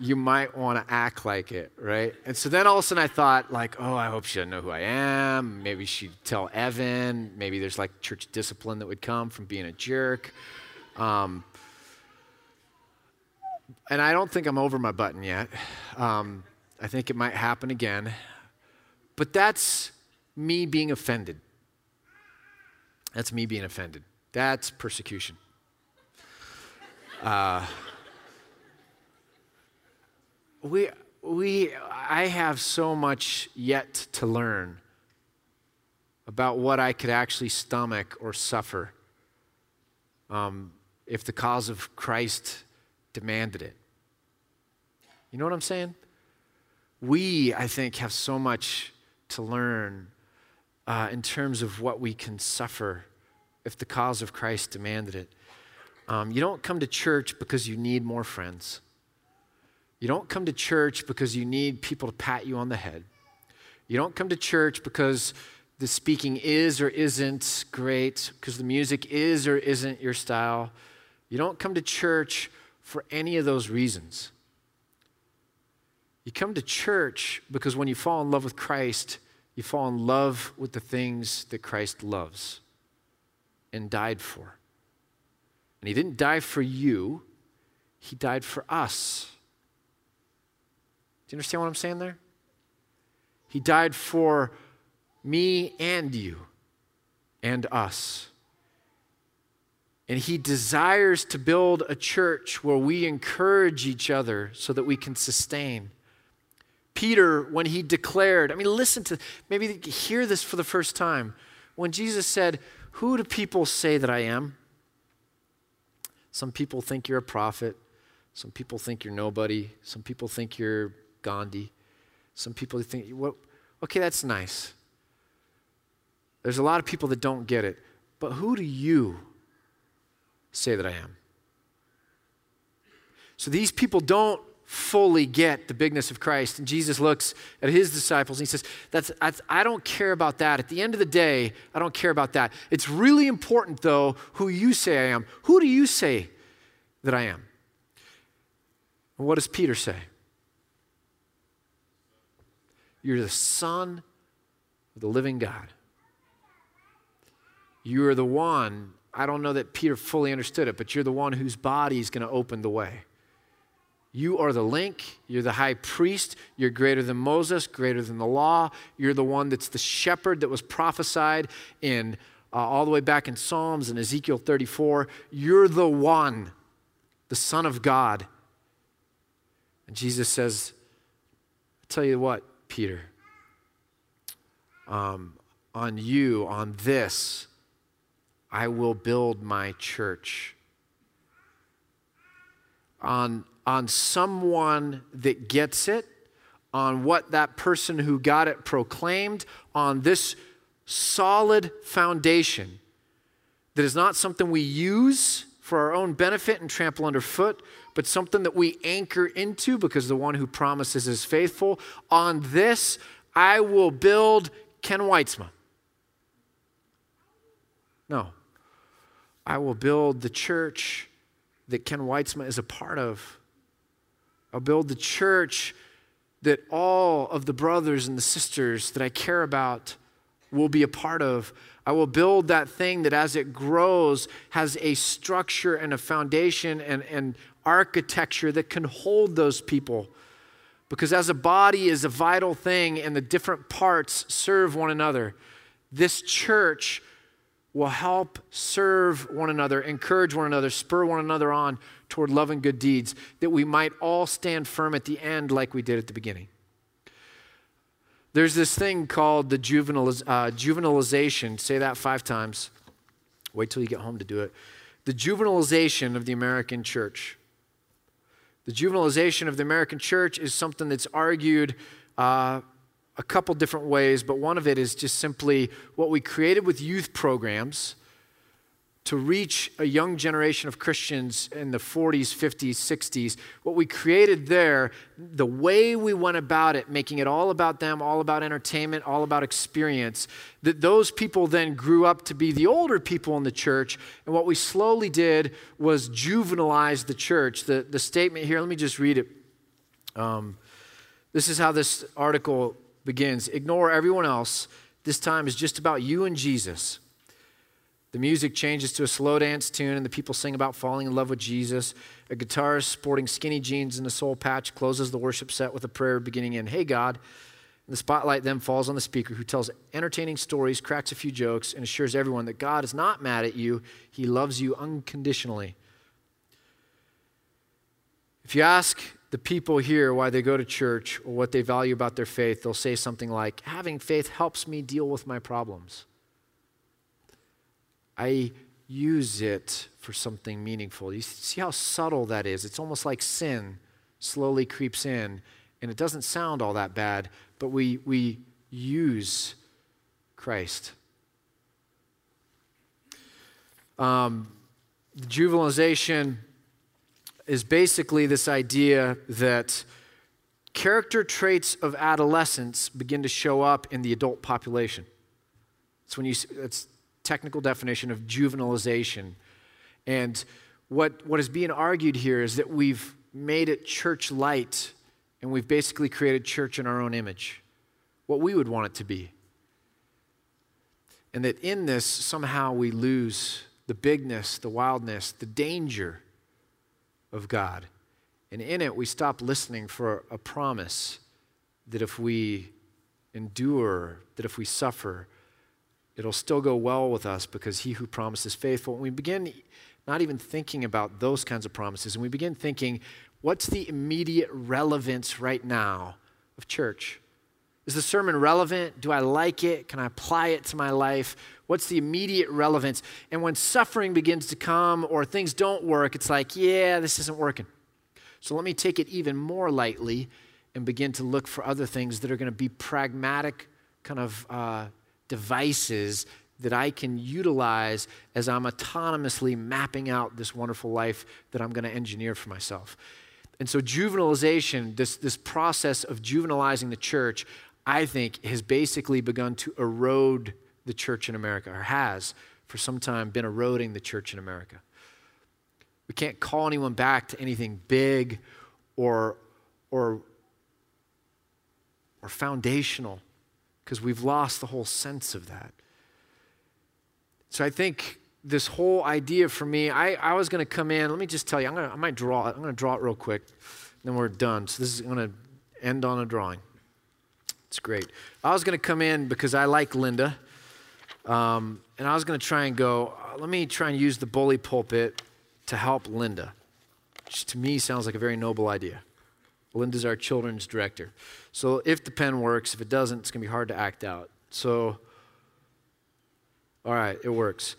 you might want to act like it, right? And so then all of a sudden I thought, like, oh, I hope she doesn't know who I am. Maybe she'd tell Evan. Maybe there's like church discipline that would come from being a jerk. Um, and I don't think I'm over my button yet. Um, I think it might happen again. But that's me being offended. That's me being offended. That's persecution. Uh, we, we, I have so much yet to learn about what I could actually stomach or suffer um, if the cause of Christ demanded it. You know what I'm saying? We, I think, have so much to learn uh, in terms of what we can suffer if the cause of Christ demanded it. Um, you don't come to church because you need more friends. You don't come to church because you need people to pat you on the head. You don't come to church because the speaking is or isn't great, because the music is or isn't your style. You don't come to church for any of those reasons. You come to church because when you fall in love with Christ, you fall in love with the things that Christ loves and died for. And He didn't die for you, He died for us. Do you understand what I'm saying there? He died for me and you and us. And he desires to build a church where we encourage each other so that we can sustain. Peter, when he declared, I mean, listen to, maybe hear this for the first time. When Jesus said, Who do people say that I am? Some people think you're a prophet. Some people think you're nobody. Some people think you're Gandhi. Some people think, well, okay, that's nice. There's a lot of people that don't get it. But who do you say that I am? So these people don't fully get the bigness of Christ. And Jesus looks at his disciples and he says, that's, that's, I don't care about that. At the end of the day, I don't care about that. It's really important, though, who you say I am. Who do you say that I am? And what does Peter say? You're the Son of the living God. You are the one, I don't know that Peter fully understood it, but you're the one whose body is going to open the way. You are the link. You're the high priest. You're greater than Moses, greater than the law. You're the one that's the shepherd that was prophesied in uh, all the way back in Psalms and Ezekiel 34. You're the one, the Son of God. And Jesus says, I tell you what, Peter, um, on you, on this, I will build my church. On, on someone that gets it, on what that person who got it proclaimed, on this solid foundation that is not something we use for our own benefit and trample underfoot, but something that we anchor into because the one who promises is faithful. On this, I will build Ken Wytsma. No. I will build the church that Ken Wytsma is a part of. I'll build the church that all of the brothers and the sisters that I care about will be a part of. I will build that thing that as it grows has a structure and a foundation and, and architecture that can hold those people. Because as a body is a vital thing and the different parts serve one another, this church will help serve one another, encourage one another, spur one another on toward love and good deeds, that we might all stand firm at the end like we did at the beginning. There's this thing called the juvenilis, uh, juvenilization. Say that five times. Wait till you get home to do it. The juvenilization of the American church. The juvenilization of the American church is something that's argued uh, a couple different ways, but one of it is just simply what we created with youth programs to reach a young generation of Christians in the 40s, 50s, 60s. What we created there, the way we went about it, making it all about them, all about entertainment, all about experience, that those people then grew up to be the older people in the church. And what we slowly did was juvenilize the church. The, the statement here, let me just read it. Um, this is how this article begins Ignore everyone else. This time is just about you and Jesus. The music changes to a slow dance tune, and the people sing about falling in love with Jesus. A guitarist sporting skinny jeans and a soul patch closes the worship set with a prayer beginning in, Hey God. And the spotlight then falls on the speaker who tells entertaining stories, cracks a few jokes, and assures everyone that God is not mad at you. He loves you unconditionally. If you ask the people here why they go to church or what they value about their faith, they'll say something like, Having faith helps me deal with my problems. I use it for something meaningful. You see how subtle that is? It's almost like sin slowly creeps in, and it doesn't sound all that bad, but we, we use Christ. Um, juvenilization is basically this idea that character traits of adolescence begin to show up in the adult population. It's when you it's technical definition of juvenilization. And what, what is being argued here is that we've made it church light and we've basically created church in our own image, what we would want it to be. And that in this, somehow we lose the bigness, the wildness, the danger of God. And in it, we stop listening for a promise that if we endure, that if we suffer, it'll still go well with us because he who promises faithful. And we begin not even thinking about those kinds of promises, and we begin thinking, what's the immediate relevance right now of church? Is the sermon relevant? Do I like it? Can I apply it to my life? What's the immediate relevance? And when suffering begins to come or things don't work, it's like, yeah, this isn't working. So let me take it even more lightly and begin to look for other things that are going to be pragmatic kind of uh, devices that I can utilize as I'm autonomously mapping out this wonderful life that I'm going to engineer for myself. And so, juvenilization, this, this process of juvenilizing the church, I think has basically begun to erode the church in America, or has for some time been eroding the church in America. We can't call anyone back to anything big or, or, or foundational because we've lost the whole sense of that. So I think this whole idea for me, I, I was going to come in. Let me just tell you, I'm gonna, I might draw it. I'm going to draw it real quick, then we're done. So this is going to end on a drawing. It's great. I was going to come in because I like Linda, um, and I was going to try and go, uh, let me try and use the bully pulpit to help Linda, which to me sounds like a very noble idea. Linda's our children's director. So if the pen works, if it doesn't, it's going to be hard to act out. So, all right, it works.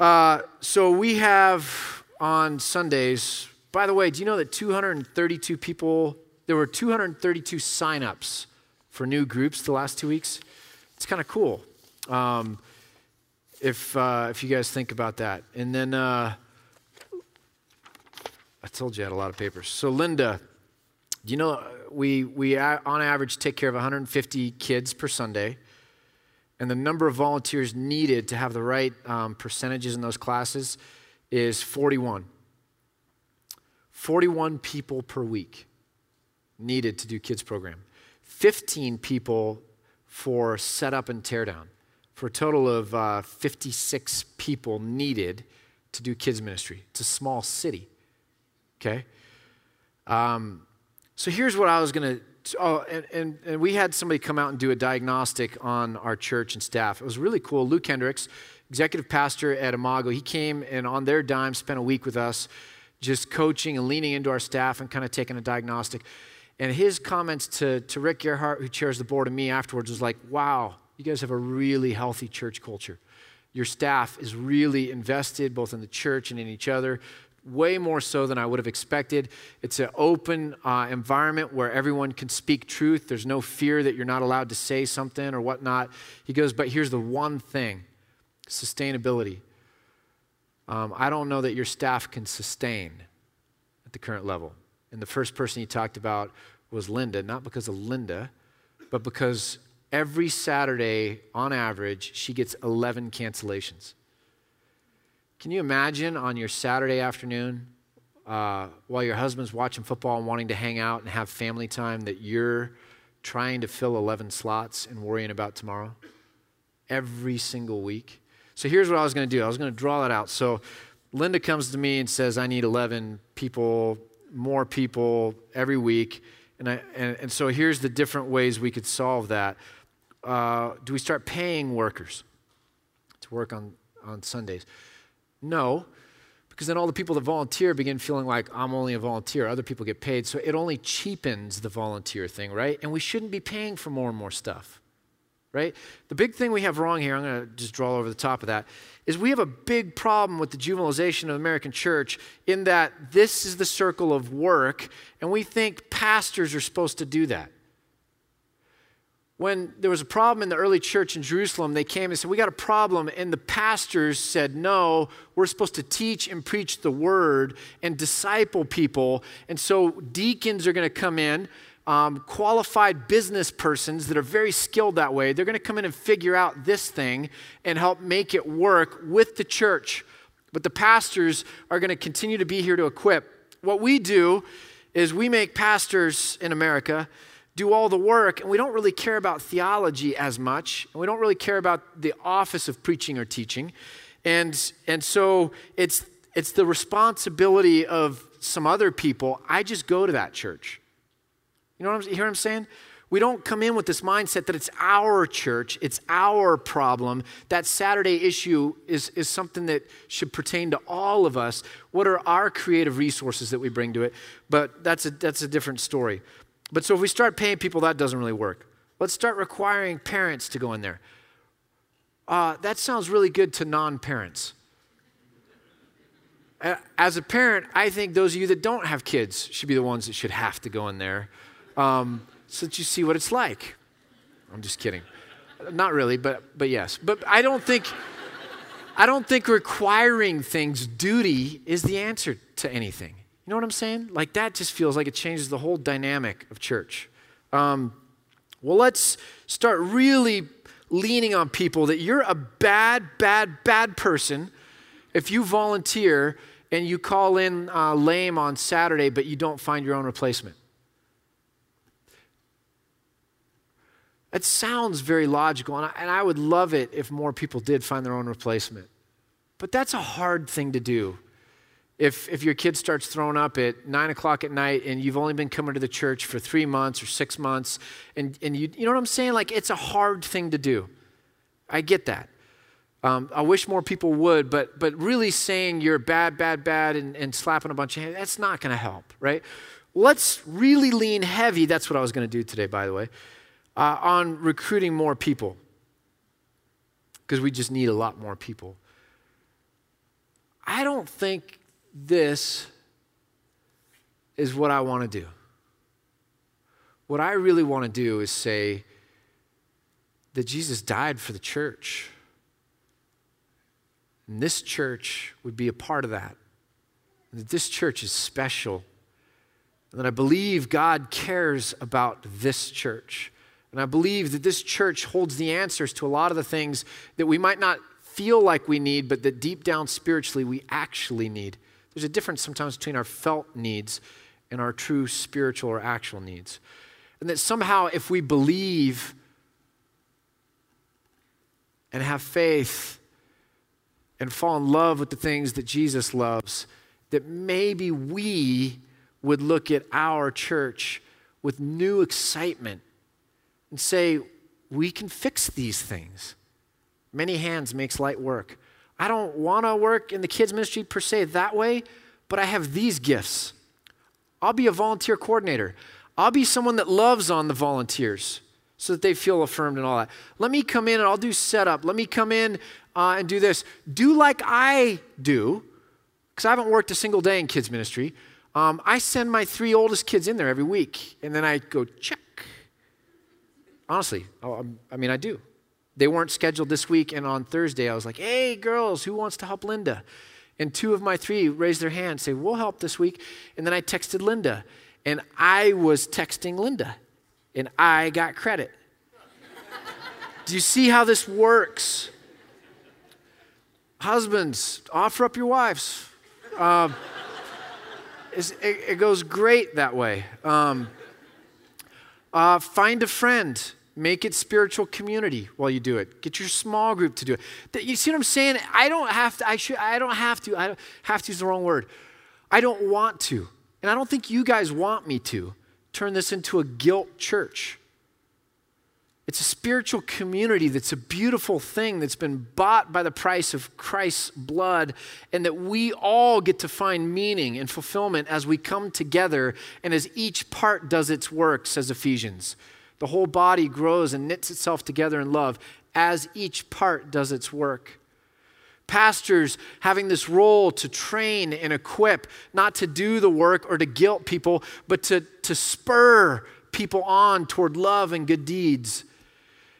Uh, so we have on Sundays, by the way, do you know that 232 people, there were 232 signups for new groups the last two weeks? It's kind of cool. Um, if, uh, if you guys think about that. And then, uh, I told you I had a lot of papers. So, Linda, do you know we, we on average take care of 150 kids per Sunday, and the number of volunteers needed to have the right um, percentages in those classes is 41. 41 people per week needed to do kids program. 15 people for setup and teardown, for a total of uh, 56 people needed to do kids ministry. It's a small city. Okay? Um, so here's what I was to. Oh, and, and, and, we had somebody come out and do a diagnostic on our church and staff. It was really cool. Luke Hendricks, executive pastor at Imago, he came and on their dime spent a week with us just coaching and leaning into our staff and kind of taking a diagnostic. And his comments to, to Rick Gerhart, who chairs the board, and me afterwards was like, wow, you guys have a really healthy church culture. Your staff is really invested both in the church and in each other way more so than I would have expected. It's an open uh, environment where everyone can speak truth. There's no fear that you're not allowed to say something or whatnot. He goes, but here's the one thing sustainability. Um, I don't know that your staff can sustain at the current level. And the first person he talked about was Linda, not because of Linda, but because every Saturday, on average, she gets 11 cancellations. Can you imagine on your Saturday afternoon uh, while your husband's watching football and wanting to hang out and have family time that you're trying to fill 11 slots and worrying about tomorrow? Every single week. So here's what I was going to do I was going to draw that out. So Linda comes to me and says, I need 11 people, more people every week. And, I, and, and so here's the different ways we could solve that. Uh, do we start paying workers to work on, on Sundays? No, because then all the people that volunteer begin feeling like I'm only a volunteer, other people get paid. So it only cheapens the volunteer thing, right? And we shouldn't be paying for more and more stuff, right? The big thing we have wrong here, I'm going to just draw over the top of that, is we have a big problem with the juvenilization of the American church in that this is the circle of work, and we think pastors are supposed to do that. When there was a problem in the early church in Jerusalem, they came and said, We got a problem. And the pastors said, No, we're supposed to teach and preach the word and disciple people. And so deacons are going to come in um, qualified business persons that are very skilled that way. They're going to come in and figure out this thing and help make it work with the church. But the pastors are going to continue to be here to equip. What we do is we make pastors in America do all the work, and we don't really care about theology as much, and we don't really care about the office of preaching or teaching. And, and so it's, it's the responsibility of some other people. I just go to that church. You know what I'm, you hear what I'm saying? We don't come in with this mindset that it's our church, it's our problem. That Saturday issue is, is something that should pertain to all of us. What are our creative resources that we bring to it? But that's a, that's a different story. But so if we start paying people, that doesn't really work. Let's start requiring parents to go in there. Uh, that sounds really good to non parents. As a parent, I think those of you that don't have kids should be the ones that should have to go in there um, so that you see what it's like. I'm just kidding. Not really, but, but yes. But I don't think. I don't think requiring things, duty, is the answer to anything. You know what I'm saying? Like that just feels like it changes the whole dynamic of church. Um, well, let's start really leaning on people that you're a bad, bad, bad person if you volunteer and you call in uh, lame on Saturday, but you don't find your own replacement. It sounds very logical, and I, and I would love it if more people did find their own replacement. But that's a hard thing to do. If, if your kid starts throwing up at nine o'clock at night and you've only been coming to the church for three months or six months, and, and you, you know what I'm saying? Like, it's a hard thing to do. I get that. Um, I wish more people would, but, but really saying you're bad, bad, bad and, and slapping a bunch of hands, that's not going to help, right? Let's really lean heavy. That's what I was going to do today, by the way uh, on recruiting more people because we just need a lot more people. I don't think this is what I want to do. What I really want to do is say that Jesus died for the church. And this church would be a part of that. And that this church is special. And that I believe God cares about this church. And I believe that this church holds the answers to a lot of the things that we might not feel like we need, but that deep down spiritually we actually need. There's a difference sometimes between our felt needs and our true spiritual or actual needs. And that somehow, if we believe and have faith and fall in love with the things that Jesus loves, that maybe we would look at our church with new excitement and say, we can fix these things. Many hands makes light work. I don't want to work in the kids' ministry per se that way, but I have these gifts. I'll be a volunteer coordinator. I'll be someone that loves on the volunteers so that they feel affirmed and all that. Let me come in and I'll do setup. Let me come in uh, and do this. Do like I do, because I haven't worked a single day in kids' ministry. Um, I send my three oldest kids in there every week, and then I go check Honestly, I mean, I do. They weren't scheduled this week, and on Thursday, I was like, hey, girls, who wants to help Linda? And two of my three raised their hand, say, we'll help this week. And then I texted Linda, and I was texting Linda, and I got credit. Do you see how this works? Husbands, offer up your wives. Um, it, it, goes great that way. Um, uh, find a friend. Make it spiritual community while you do it. Get your small group to do it. You see what I'm saying? I don't have to. I should. I don't have to. I don't have to use the wrong word. I don't want to, and I don't think you guys want me to turn this into a guilt church. It's a spiritual community that's a beautiful thing that's been bought by the price of Christ's blood, and that we all get to find meaning and fulfillment as we come together and as each part does its work, says Ephesians. The whole body grows and knits itself together in love as each part does its work. Pastors having this role to train and equip, not to do the work or to guilt people, but to, to spur people on toward love and good deeds.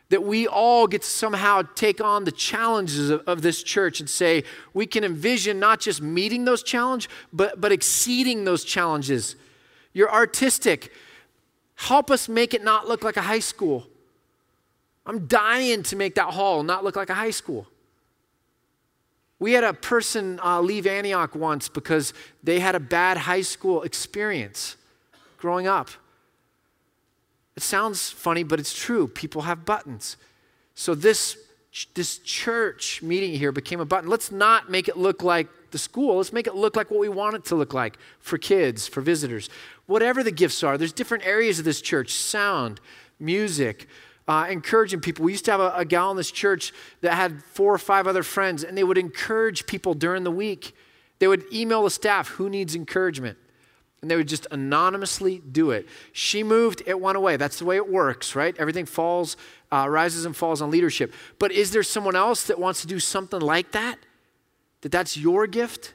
That we all get to somehow take on the challenges of, of this church and say we can envision not just meeting those challenges, but, but exceeding those challenges. You're artistic. Help us make it not look like a high school. I'm dying to make that hall not look like a high school. We had a person uh, leave Antioch once because they had a bad high school experience growing up. It sounds funny, but it's true. People have buttons. So this, this church meeting here became a button. Let's not make it look like the school. Let's make it look like what we want it to look like for kids, for visitors. Whatever the gifts are, there's different areas of this church sound, music, uh, encouraging people. We used to have a, a gal in this church that had four or five other friends, and they would encourage people during the week. They would email the staff who needs encouragement, and they would just anonymously do it. She moved, it went away. That's the way it works, right? Everything falls, uh, rises and falls on leadership. But is there someone else that wants to do something like that? That that's your gift?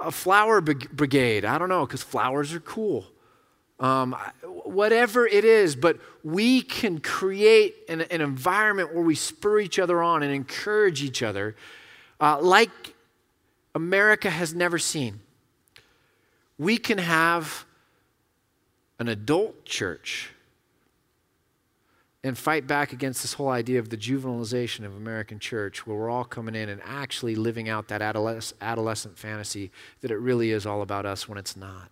A flower brigade. I don't know, because flowers are cool um, whatever it is, but we can create an, an, environment where we spur each other on and encourage each other uh, like America has never seen. We can have an adult church and fight back against this whole idea of the juvenilization of American church, where we're all coming in and actually living out that adolescent fantasy that it really is all about us when it's not.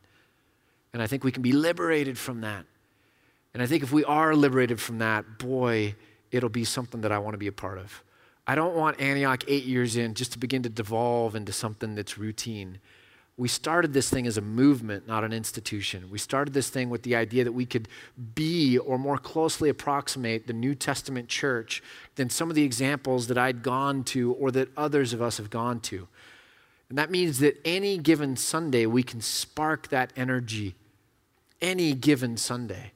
And I think we can be liberated from that. And I think if we are liberated from that, boy, it'll be something that I want to be a part of. I don't want Antioch eight years in just to begin to devolve into something that's routine. We started this thing as a movement, not an institution. We started this thing with the idea that we could be or more closely approximate the New Testament church than some of the examples that I'd gone to or that others of us have gone to. And that means that any given Sunday, we can spark that energy. Any given Sunday.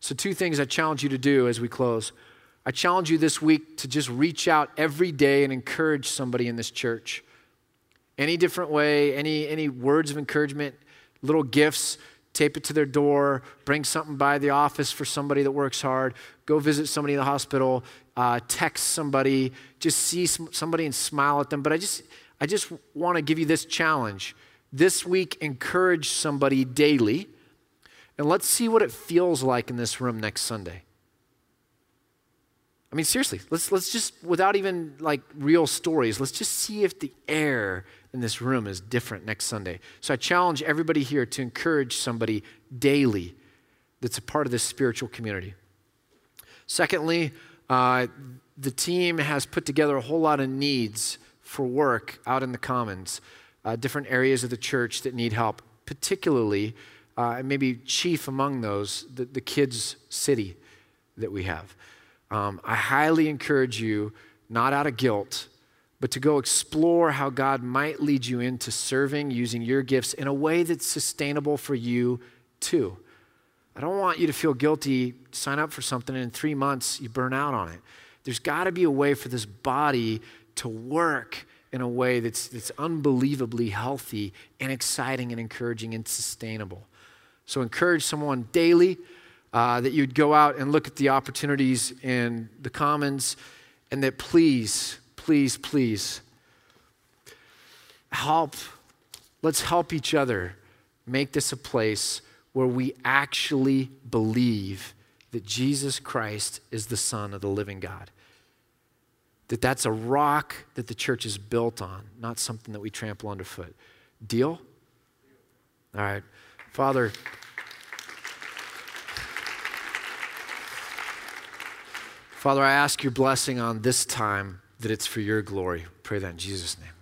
So, two things I challenge you to do as we close. I challenge you this week to just reach out every day and encourage somebody in this church. Any different way, any, any words of encouragement, little gifts, tape it to their door, bring something by the office for somebody that works hard, go visit somebody in the hospital, uh, text somebody, just see somebody and smile at them. But I just, I just want to give you this challenge. This week, encourage somebody daily, and let's see what it feels like in this room next Sunday. I mean, seriously, let's, let's just, without even like real stories, let's just see if the air in this room is different next Sunday. So I challenge everybody here to encourage somebody daily that's a part of this spiritual community. Secondly, uh, the team has put together a whole lot of needs for work out in the commons, uh, different areas of the church that need help, particularly, uh, and maybe chief among those, the, the kids' city that we have. Um, I highly encourage you, not out of guilt, but to go explore how God might lead you into serving using your gifts in a way that's sustainable for you too. I don't want you to feel guilty, sign up for something, and in three months you burn out on it. There's got to be a way for this body to work in a way that's, that's unbelievably healthy and exciting and encouraging and sustainable. So, encourage someone daily uh, that you'd go out and look at the opportunities in the commons, and that please, please, please help. Let's help each other make this a place where we actually believe that Jesus Christ is the Son of the living God that that's a rock that the church is built on, not something that we trample underfoot. Deal? All right. Father, Father, I ask your blessing on this time that it's for your glory. Pray that in Jesus' name.